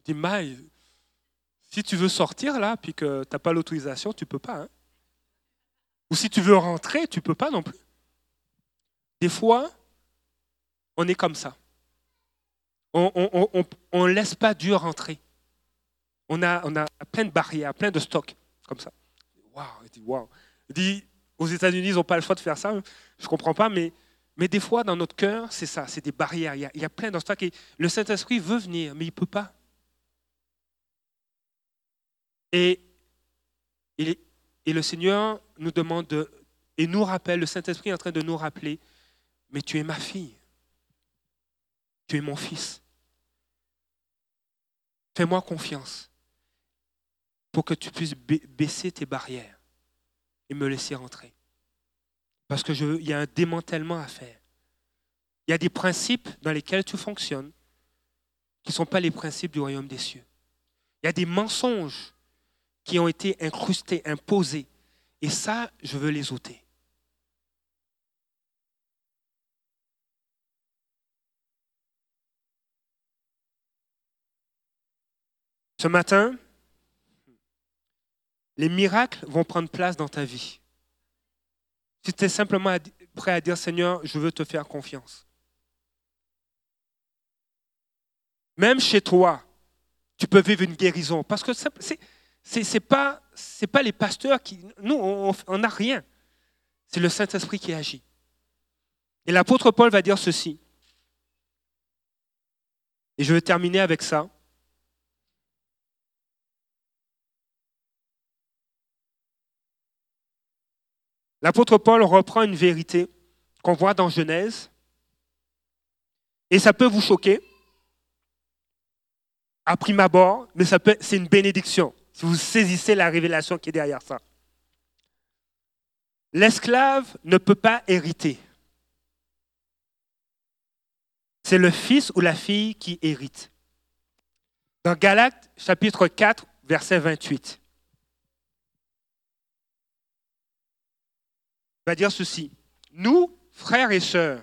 Je dis, Maï, si tu veux sortir là, puis que tu n'as pas l'autorisation, tu peux pas. Hein. Ou si tu veux rentrer, tu peux pas non plus. Des fois, on est comme ça. On ne laisse pas Dieu rentrer. On a, plein de barrières, plein de stocks, comme ça. Waouh, il dit, aux États-Unis, ils n'ont pas le choix de faire ça. Je ne comprends pas, mais, mais des fois, dans notre cœur, c'est ça, c'est des barrières. Il y, a, il y a plein. Et le Saint-Esprit veut venir, mais il ne peut pas. Et, et, le Seigneur nous demande de, et nous rappelle, le Saint-Esprit est en train de nous rappeler, mais tu es ma fille. Tu es mon fils. Fais-moi confiance pour que tu puisses baisser tes barrières et me laisser rentrer. Parce qu'il y a un démantèlement à faire. Il y a des principes dans lesquels tu fonctionnes qui ne sont pas les principes du royaume des cieux. Il y a des mensonges qui ont été incrustés, imposés. Et ça, je veux les ôter. Ce matin, les miracles vont prendre place dans ta vie. Si tu es simplement prêt à dire, Seigneur, je veux te faire confiance. Même chez toi, tu peux vivre une guérison. Parce que ce n'est pas, les pasteurs qui... Nous, on n'a rien. C'est le Saint-Esprit qui agit. Et l'apôtre Paul va dire ceci. Et je vais terminer avec ça. L'apôtre Paul reprend une vérité qu'on voit dans Genèse, et ça peut vous choquer à prime abord, mais c'est une bénédiction si vous saisissez la révélation qui est derrière ça. L'esclave ne peut pas hériter. C'est le fils ou la fille qui hérite. Dans Galates chapitre 4, verset 28. Dire ceci. Nous, frères et sœurs,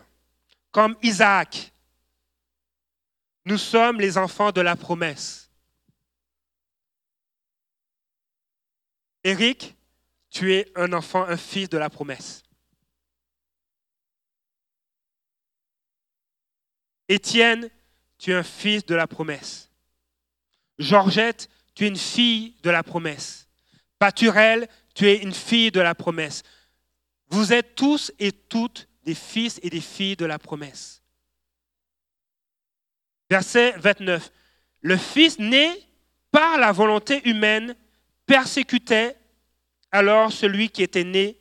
comme Isaac, nous sommes les enfants de la promesse. Éric, tu es un enfant, un fils de la promesse. Étienne, tu es un fils de la promesse. Georgette, tu es une fille de la promesse. Paturel, tu es une fille de la promesse. Vous êtes tous et toutes des fils et des filles de la promesse. Verset 29. Le Fils né par la volonté humaine persécutait alors celui qui était né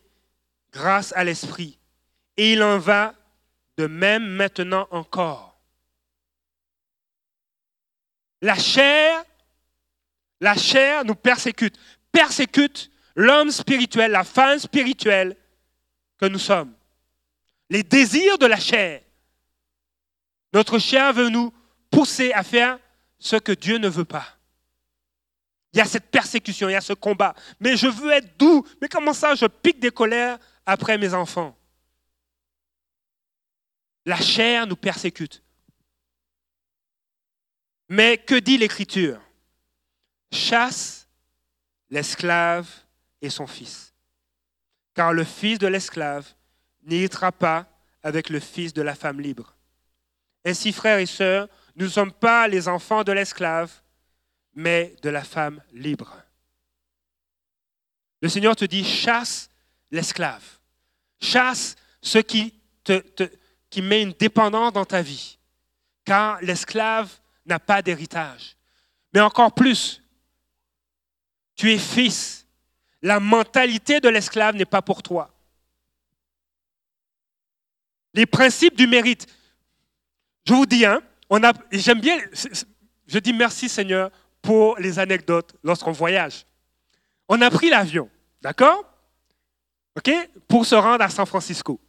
grâce à l'Esprit. Et il en va de même maintenant encore. La chair, la chair nous persécute, persécute l'homme spirituel, la femme spirituelle que nous sommes. Les désirs de la chair. Notre chair veut nous pousser à faire ce que Dieu ne veut pas. Il y a cette persécution, il y a ce combat. Mais je veux être doux. Mais comment ça, je pique des colères après mes enfants? La chair nous persécute. Mais que dit l'Écriture? Chasse l'esclave et son fils. Car le fils de l'esclave n'irritera pas avec le fils de la femme libre. Ainsi, frères et sœurs, nous ne sommes pas les enfants de l'esclave, mais de la femme libre. Le Seigneur te dit, chasse l'esclave. Chasse ce qui, te, qui met une dépendance dans ta vie. Car l'esclave n'a pas d'héritage. Mais encore plus, tu es fils. La mentalité de l'esclave n'est pas pour toi. Les principes du mérite. Je vous dis, hein, j'aime bien, je dis merci Seigneur pour les anecdotes lorsqu'on voyage. On a pris l'avion, d'accord? OK? Pour se rendre à San Francisco.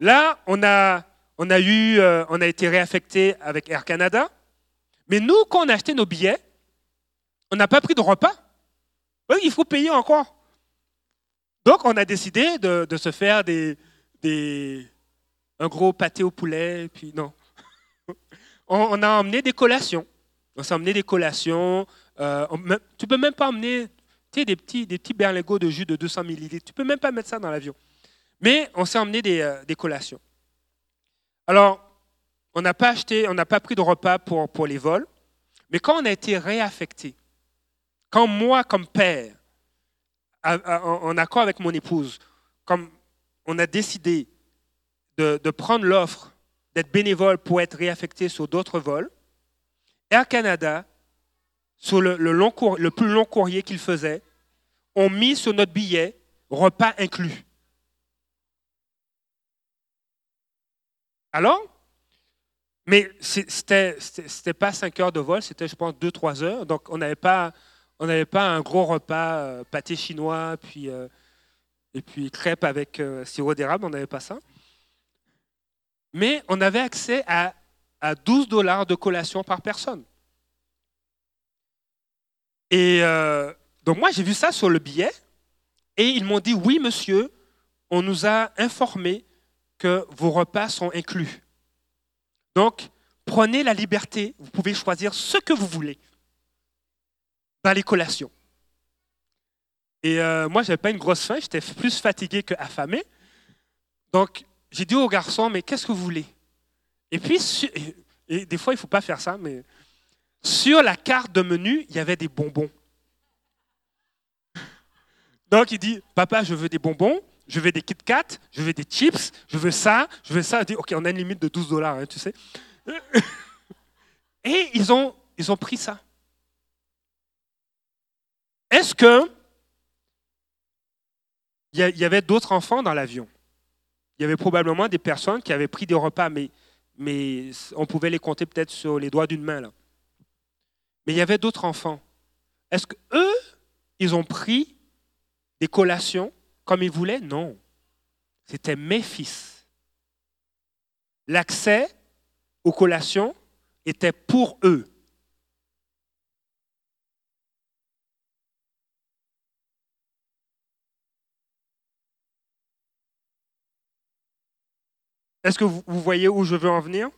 Là, on a, on a, eu, euh, on a été réaffecté avec Air Canada. Mais nous, quand on a acheté nos billets, on n'a pas pris de repas. Oui, il faut payer encore. Donc, on a décidé de, se faire des, des, un gros pâté au poulet, puis non. on, a emmené des collations. On s'est emmené des collations. Euh, tu peux même pas emmener des petits, des petits berlingots de jus de 200 ml. Tu peux même pas mettre ça dans l'avion. Mais on s'est emmené des, euh, des, collations. Alors, on n'a pas acheté, on n'a pas pris de repas pour, pour les vols. Mais quand on a été réaffecté, quand moi, comme père, en accord avec mon épouse, comme on a décidé de, prendre l'offre d'être bénévole pour être réaffecté sur d'autres vols. Air Canada, sur le, plus long courrier qu'il faisait, ont mis sur notre billet repas inclus. Alors, mais c'était n'était pas 5 heures de vol, c'était je pense 2-3 heures, donc on n'avait pas, pas un gros repas euh, pâté chinois puis, euh, et puis crêpes avec euh, sirop d'érable, on n'avait pas ça mais on avait accès à, 12 dollars de collation par personne. Et euh, donc moi, j'ai vu ça sur le billet, et ils m'ont dit, oui, monsieur, on nous a informé que vos repas sont inclus. Donc, prenez la liberté, vous pouvez choisir ce que vous voulez dans les collations. Et euh, moi, je n'avais pas une grosse faim, j'étais plus fatigué qu'affamé. Donc, j'ai dit au garçon, mais qu'est-ce que vous voulez? Et puis, des fois, il ne faut pas faire ça, mais sur la carte de menu, il y avait des bonbons. Donc, il dit, papa, je veux des bonbons, je veux des Kit Kat, je veux des chips, je veux ça, je veux ça. Il dit, ok, on a une limite de 12 dollars, hein, tu sais. Et ils ont, ils ont pris ça. Est-ce que il y avait d'autres enfants dans l'avion? Il y avait probablement des personnes qui avaient pris des repas, mais, on pouvait les compter peut-être sur les doigts d'une main. Mais il y avait d'autres enfants. Est-ce qu'eux, ils ont pris des collations comme ils voulaient? Non. C'était mes fils. L'accès aux collations était pour eux. Est-ce que vous voyez où je veux en venir?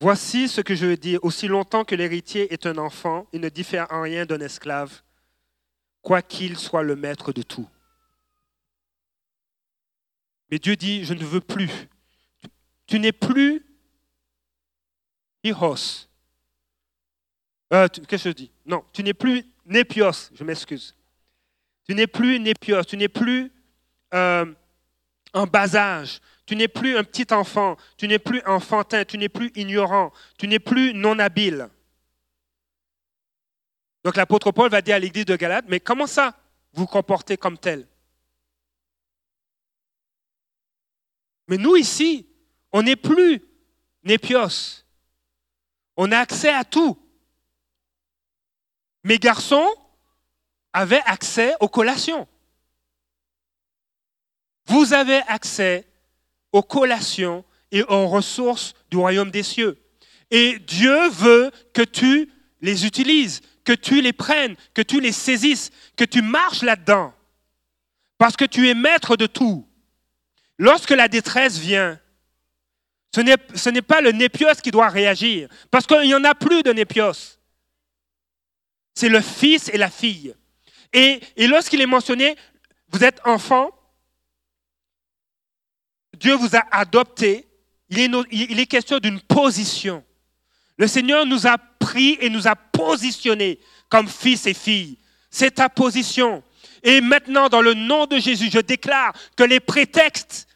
Voici ce que je veux dire. Aussi longtemps que l'héritier est un enfant, il ne diffère en rien d'un esclave, quoiqu'il soit le maître de tout. Mais Dieu dit, je ne veux plus. Tu n'es plus. Euh, Qu'est-ce que je dis? Non, tu n'es plus népios, je m'excuse. Tu n'es plus népios, tu n'es plus euh, en bas âge, tu n'es plus un petit enfant, tu n'es plus enfantin, tu n'es plus ignorant, tu n'es plus non habile. Donc l'apôtre Paul va dire à l'église de Galate, mais comment ça vous comportez comme tel? Mais nous ici, on n'est plus népios. On a accès à tout. Mes garçons avaient accès aux collations. Vous avez accès aux collations et aux ressources du royaume des cieux. Et Dieu veut que tu les utilises, que tu les prennes, que tu les saisisses, que tu marches là-dedans. Parce que tu es maître de tout. Lorsque la détresse vient, ce n'est pas le népios qui doit réagir, parce qu'il n'y en a plus de népios. C'est le fils et la fille. Et, et lorsqu'il est mentionné, vous êtes enfant, Dieu vous a adopté, il est, question d'une position. Le Seigneur nous a pris et nous a positionnés comme fils et filles. C'est ta position. Et maintenant, dans le nom de Jésus, je déclare que les prétextes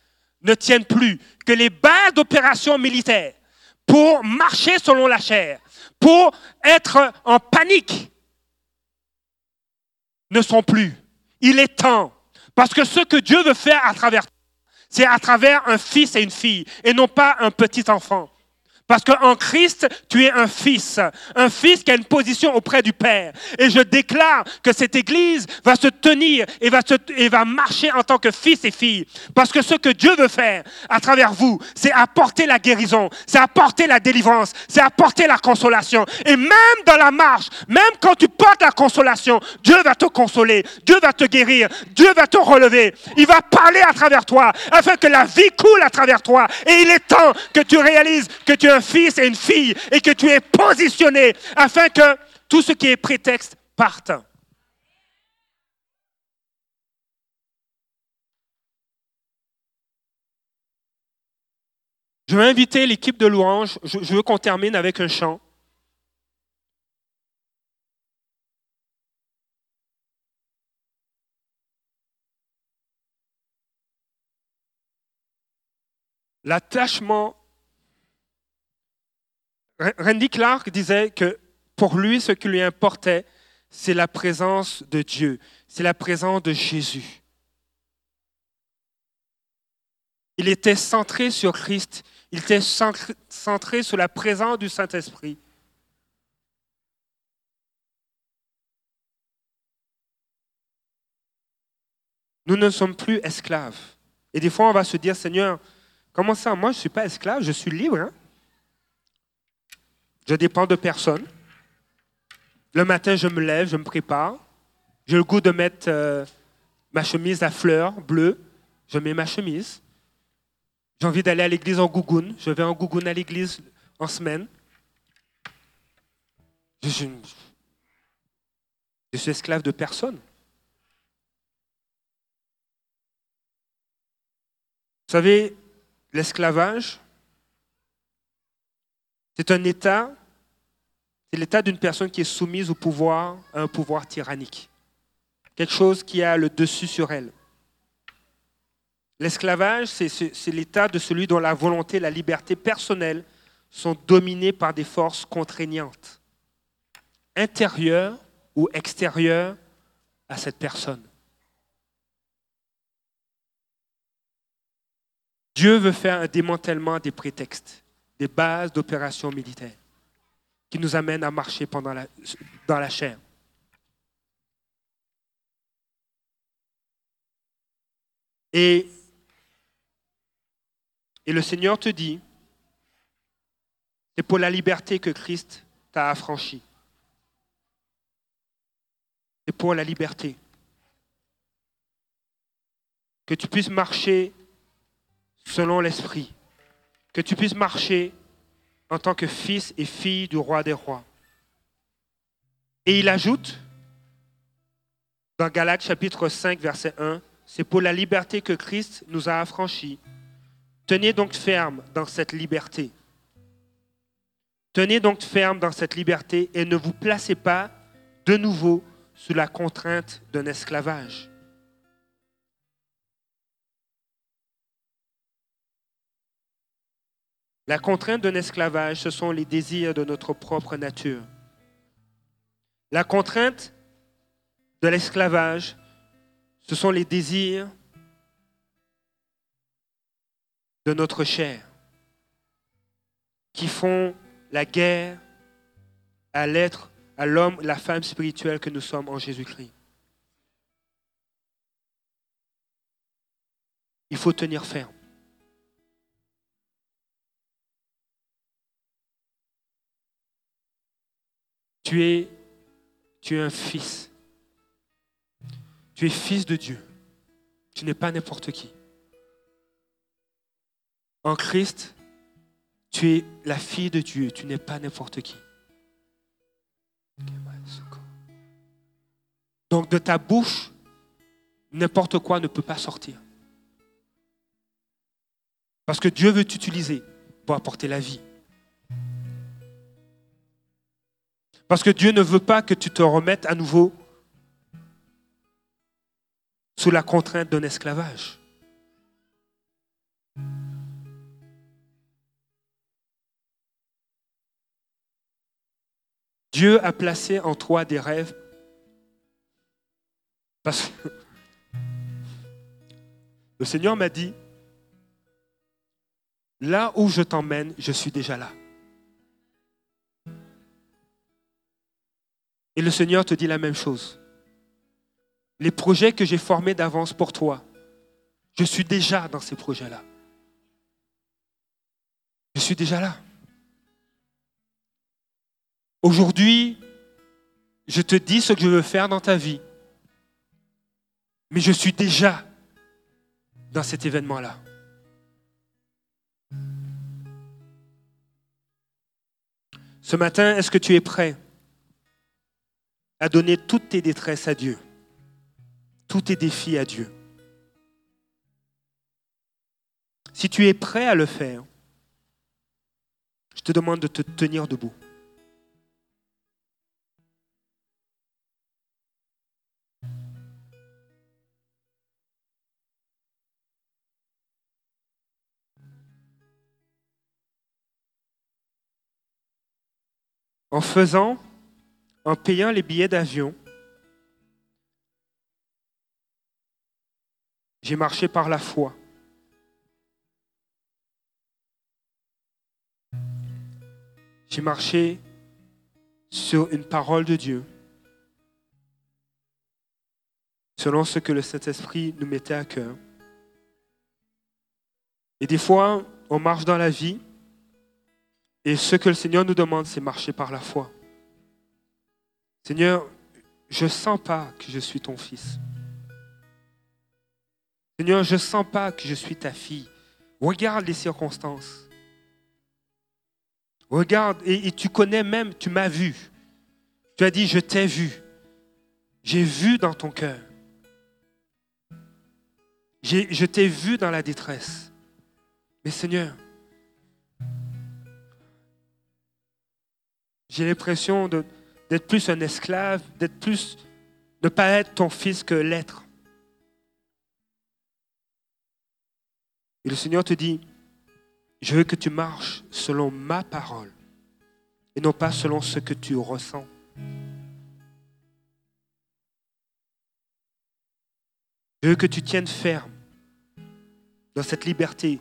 ne tiennent plus, que les bases d'opération militaire pour marcher selon la chair, pour être en panique, ne sont plus. Il est temps. Parce que ce que Dieu veut faire à travers c'est à travers un fils et une fille, et non pas un petit enfant. Parce qu'en Christ, tu es un fils, un fils qui a une position auprès du Père. Et je déclare que cette Église va se tenir et va, se, marcher en tant que fils et fille. Parce que ce que Dieu veut faire à travers vous, c'est apporter la guérison, c'est apporter la délivrance, c'est apporter la consolation. Et même dans la marche, même quand tu portes la consolation, Dieu va te consoler, Dieu va te guérir, Dieu va te relever. Il va parler à travers toi afin que la vie coule à travers toi. Et il est temps que tu réalises que tu es un fils et une fille et que tu es positionné afin que tout ce qui est prétexte parte. Je vais inviter l'équipe de louange. Je, veux qu'on termine avec un chant. L'attachement Randy Clark disait que pour lui, ce qui lui importait, c'est la présence de Dieu, c'est la présence de Jésus. Il était centré sur Christ, il était centré sur la présence du Saint-Esprit. Nous ne sommes plus esclaves. Et des fois, on va se dire, Seigneur, comment ça? Moi, je ne suis pas esclave, je suis libre. Hein? Je dépends de personne. Le matin, je me lève, je me prépare. J'ai le goût de mettre euh, ma chemise à fleurs bleues. Je mets ma chemise. J'ai envie d'aller à l'église en gougoune. Je vais en gougoune à l'église en semaine. Je suis, je suis esclave de personne. Vous savez, l'esclavage, c'est un état, c'est l'état d'une personne qui est soumise au pouvoir, à un pouvoir tyrannique. Quelque chose qui a le dessus sur elle. L'esclavage, c'est l'état de celui dont la volonté la liberté personnelle sont dominées par des forces contraignantes, intérieures ou extérieures à cette personne. Dieu veut faire un démantèlement des prétextes des bases d'opérations militaires qui nous amènent à marcher pendant dans la chair. Et, et le Seigneur te dit, c'est pour la liberté que Christ t'a affranchi. C'est pour la liberté. Que tu puisses marcher selon l'Esprit que tu puisses marcher en tant que fils et fille du roi des rois. Et il ajoute, dans Galates chapitre 5, verset 1, c'est pour la liberté que Christ nous a affranchis. Tenez donc ferme dans cette liberté. Tenez donc ferme dans cette liberté et ne vous placez pas de nouveau sous la contrainte d'un esclavage. La contrainte d'un esclavage, ce sont les désirs de notre propre nature. La contrainte de l'esclavage, ce sont les désirs de notre chair qui font la guerre à l'être, à l'homme, la femme spirituelle que nous sommes en Jésus-Christ. Il faut tenir ferme. Tu es, tu es un fils. Tu es fils de Dieu. Tu n'es pas n'importe qui. En Christ, tu es la fille de Dieu. Tu n'es pas n'importe qui. Donc de ta bouche, n'importe quoi ne peut pas sortir. Parce que Dieu veut t'utiliser pour apporter la vie. Parce que Dieu ne veut pas que tu te remettes à nouveau sous la contrainte d'un esclavage. Dieu a placé en toi des rêves parce que le Seigneur m'a dit, là où je t'emmène, je suis déjà là. Et le Seigneur te dit la même chose. Les projets que j'ai formés d'avance pour toi, je suis déjà dans ces projets-là. Je suis déjà là. Aujourd'hui, je te dis ce que je veux faire dans ta vie, mais je suis déjà dans cet événement-là. Ce matin, est-ce que tu es prêt? À donner toutes tes détresses à Dieu, tous tes défis à Dieu. Si tu es prêt à le faire, je te demande de te tenir debout. En faisant en payant les billets d'avion, j'ai marché par la foi. J'ai marché sur une parole de Dieu, selon ce que le Saint-Esprit nous mettait à cœur. Et des fois, on marche dans la vie, et ce que le Seigneur nous demande, c'est marcher par la foi. Seigneur, je ne sens pas que je suis ton fils. Seigneur, je ne sens pas que je suis ta fille. Regarde les circonstances. Regarde, et, tu connais même, tu m'as vu. Tu as dit, je t'ai vu. J'ai vu dans ton cœur. Je t'ai vu dans la détresse. Mais Seigneur, j'ai l'impression de, d'être plus un esclave, d'être plus, ne pas être ton fils que l'être. Et le Seigneur te dit, je veux que tu marches selon ma parole et non pas selon ce que tu ressens. Je veux que tu tiennes ferme dans cette liberté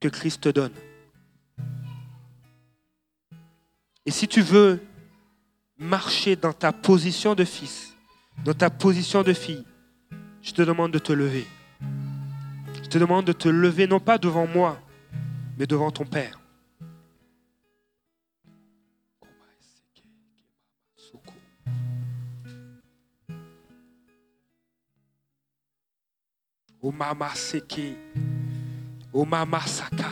que Christ te donne. Et si tu veux marcher dans ta position de fils, dans ta position de fille, je te demande de te lever. Je te demande de te lever non pas devant moi, mais devant ton Père. O seke, o saka,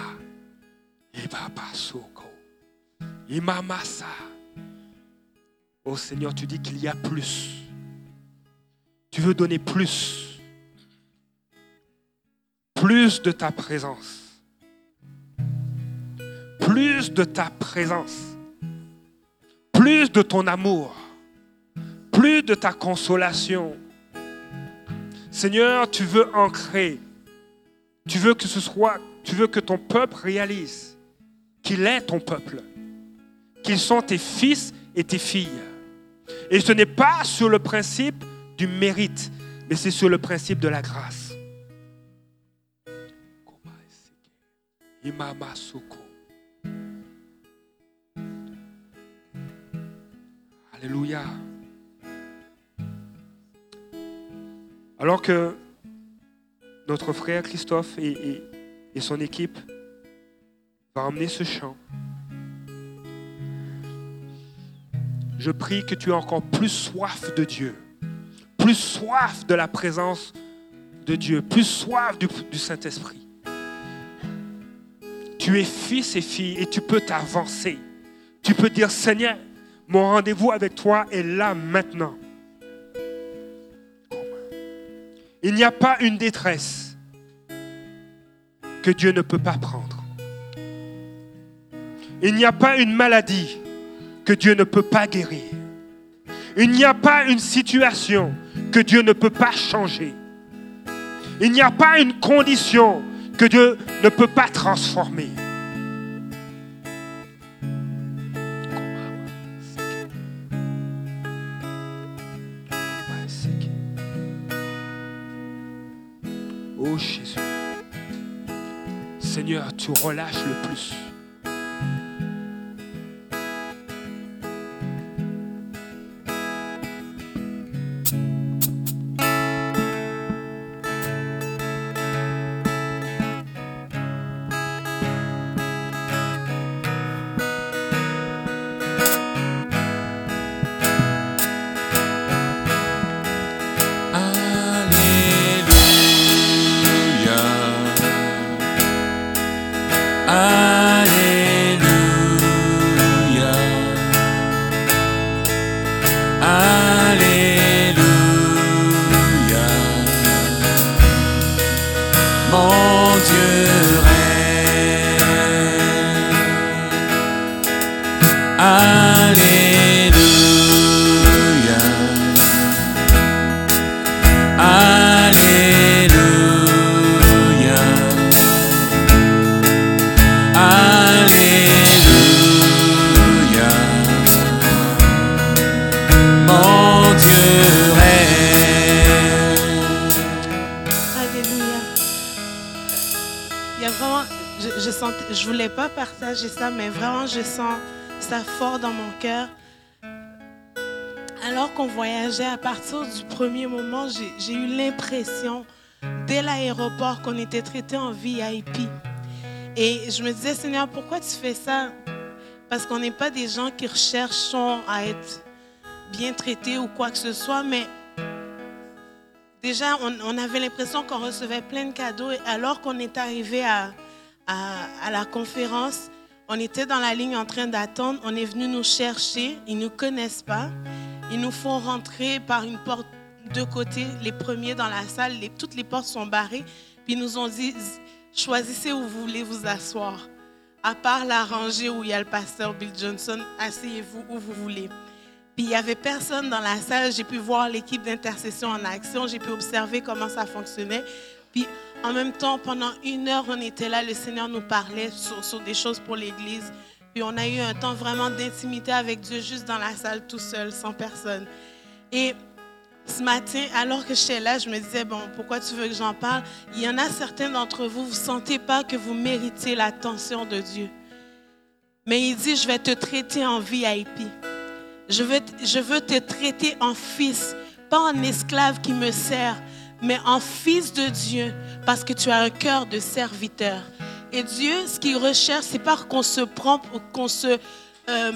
e. Imamasa. Oh Seigneur, tu dis qu'il y a plus. Tu veux donner plus. plus de ta présence. Plus de ta présence. Plus de ton amour. Plus de ta consolation. Seigneur, tu veux ancrer. Tu veux que ce soit, tu veux que ton peuple réalise qu'il est ton peuple. Qu'ils sont tes fils et tes filles. Et ce n'est pas sur le principe du mérite, mais c'est sur le principe de la grâce. Alléluia. Alors que notre frère Christophe et, son équipe vont emmener ce chant, je prie que tu aies encore plus soif de Dieu, plus soif de la présence de Dieu, plus soif du, Saint-Esprit. Tu es fils et fille et tu peux t'avancer. Tu peux dire, Seigneur, mon rendez-vous avec toi est là maintenant. Il n'y a pas une détresse que Dieu ne peut pas prendre. Il n'y a pas une maladie que Dieu ne peut pas guérir. Il n'y a pas une situation que Dieu ne peut pas changer. Il n'y a pas une condition que Dieu ne peut pas transformer. Oh Jésus, Seigneur, tu relâches le plus. À partir du premier moment, j'ai eu l'impression, dès l'aéroport, qu'on était traité en VIP. Et je me disais, Seigneur, pourquoi tu fais ça? Parce qu'on n'est pas des gens qui recherchent à être bien traités ou quoi que ce soit, mais déjà, on, avait l'impression qu'on recevait plein de cadeaux. Et alors qu'on est arrivé à, à, la conférence, on était dans la ligne en train d'attendre. On est venu nous chercher. Ils ne nous connaissent pas. Ils nous font rentrer par une porte de côté, les premiers dans la salle, toutes les portes sont barrées. Puis ils nous ont dit, choisissez où vous voulez vous asseoir. À part la rangée où il y a le pasteur Bill Johnson, asseyez-vous où vous voulez. Puis il n'y avait personne dans la salle. J'ai pu voir l'équipe d'intercession en action. J'ai pu observer comment ça fonctionnait. Puis en même temps, pendant une heure, on était là. Le Seigneur nous parlait sur, sur des choses pour l'Église. On a eu un temps vraiment d'intimité avec Dieu juste dans la salle tout seul, sans personne. Et ce matin, alors que j'étais là, je me disais, bon, pourquoi tu veux que j'en parle? Il y en a certains d'entre vous, vous ne sentez pas que vous méritez l'attention de Dieu. Mais il dit, je vais te traiter en VIP. Je veux, je veux te traiter en fils, pas en esclave qui me sert, mais en fils de Dieu, parce que tu as un cœur de serviteur. Et Dieu, ce qu'il recherche, c'est pas qu'on se prend, qu'on se, euh,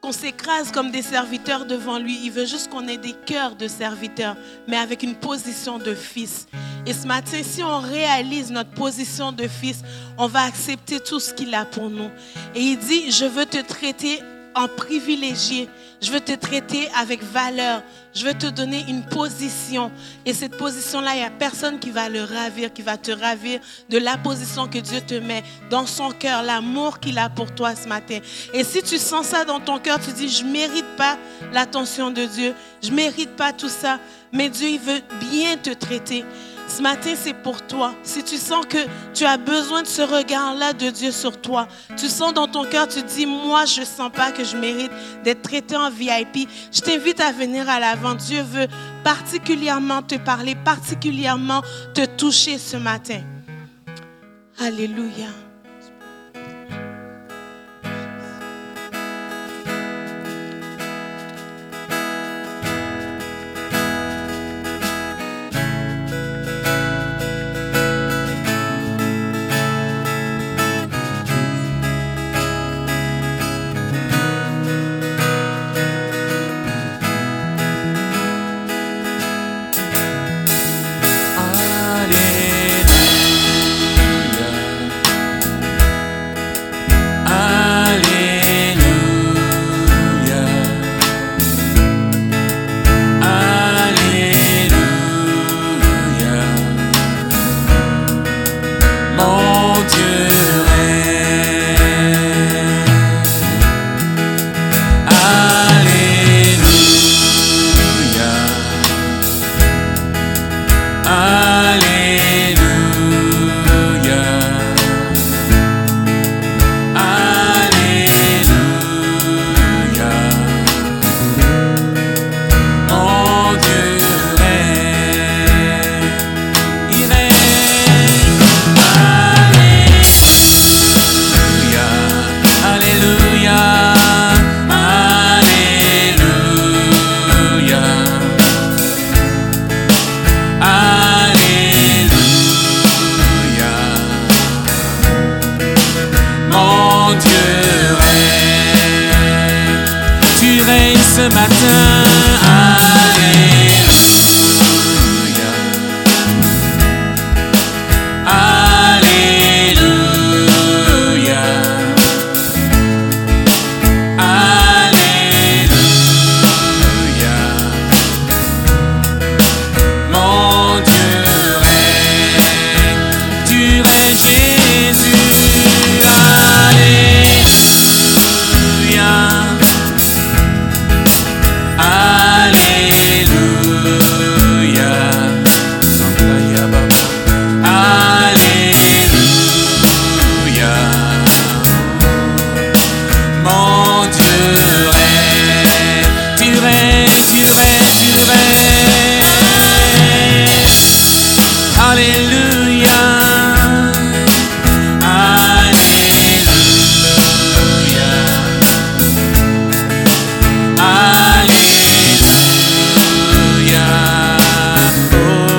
qu'on s'écrase comme des serviteurs devant lui. Il veut juste qu'on ait des cœurs de serviteurs, mais avec une position de fils. Et ce matin, si on réalise notre position de fils, on va accepter tout ce qu'il a pour nous. Et il dit, je veux te traiter en privilégié. Je veux te traiter avec valeur. Je veux te donner une position. Et cette position-là, il n'y a personne qui va le ravir, qui va te ravir de la position que Dieu te met dans son cœur, l'amour qu'il a pour toi ce matin. Et si tu sens ça dans ton cœur, tu dis, je ne mérite pas l'attention de Dieu. Je ne mérite pas tout ça. Mais Dieu, il veut bien te traiter. Ce matin, c'est pour toi. Si tu sens que tu as besoin de ce regard-là de Dieu sur toi, tu sens dans ton cœur, tu dis, moi, je ne sens pas que je mérite d'être traité en VIP, je t'invite à venir à l'avant. Dieu veut particulièrement te parler, particulièrement te toucher ce matin. Alléluia.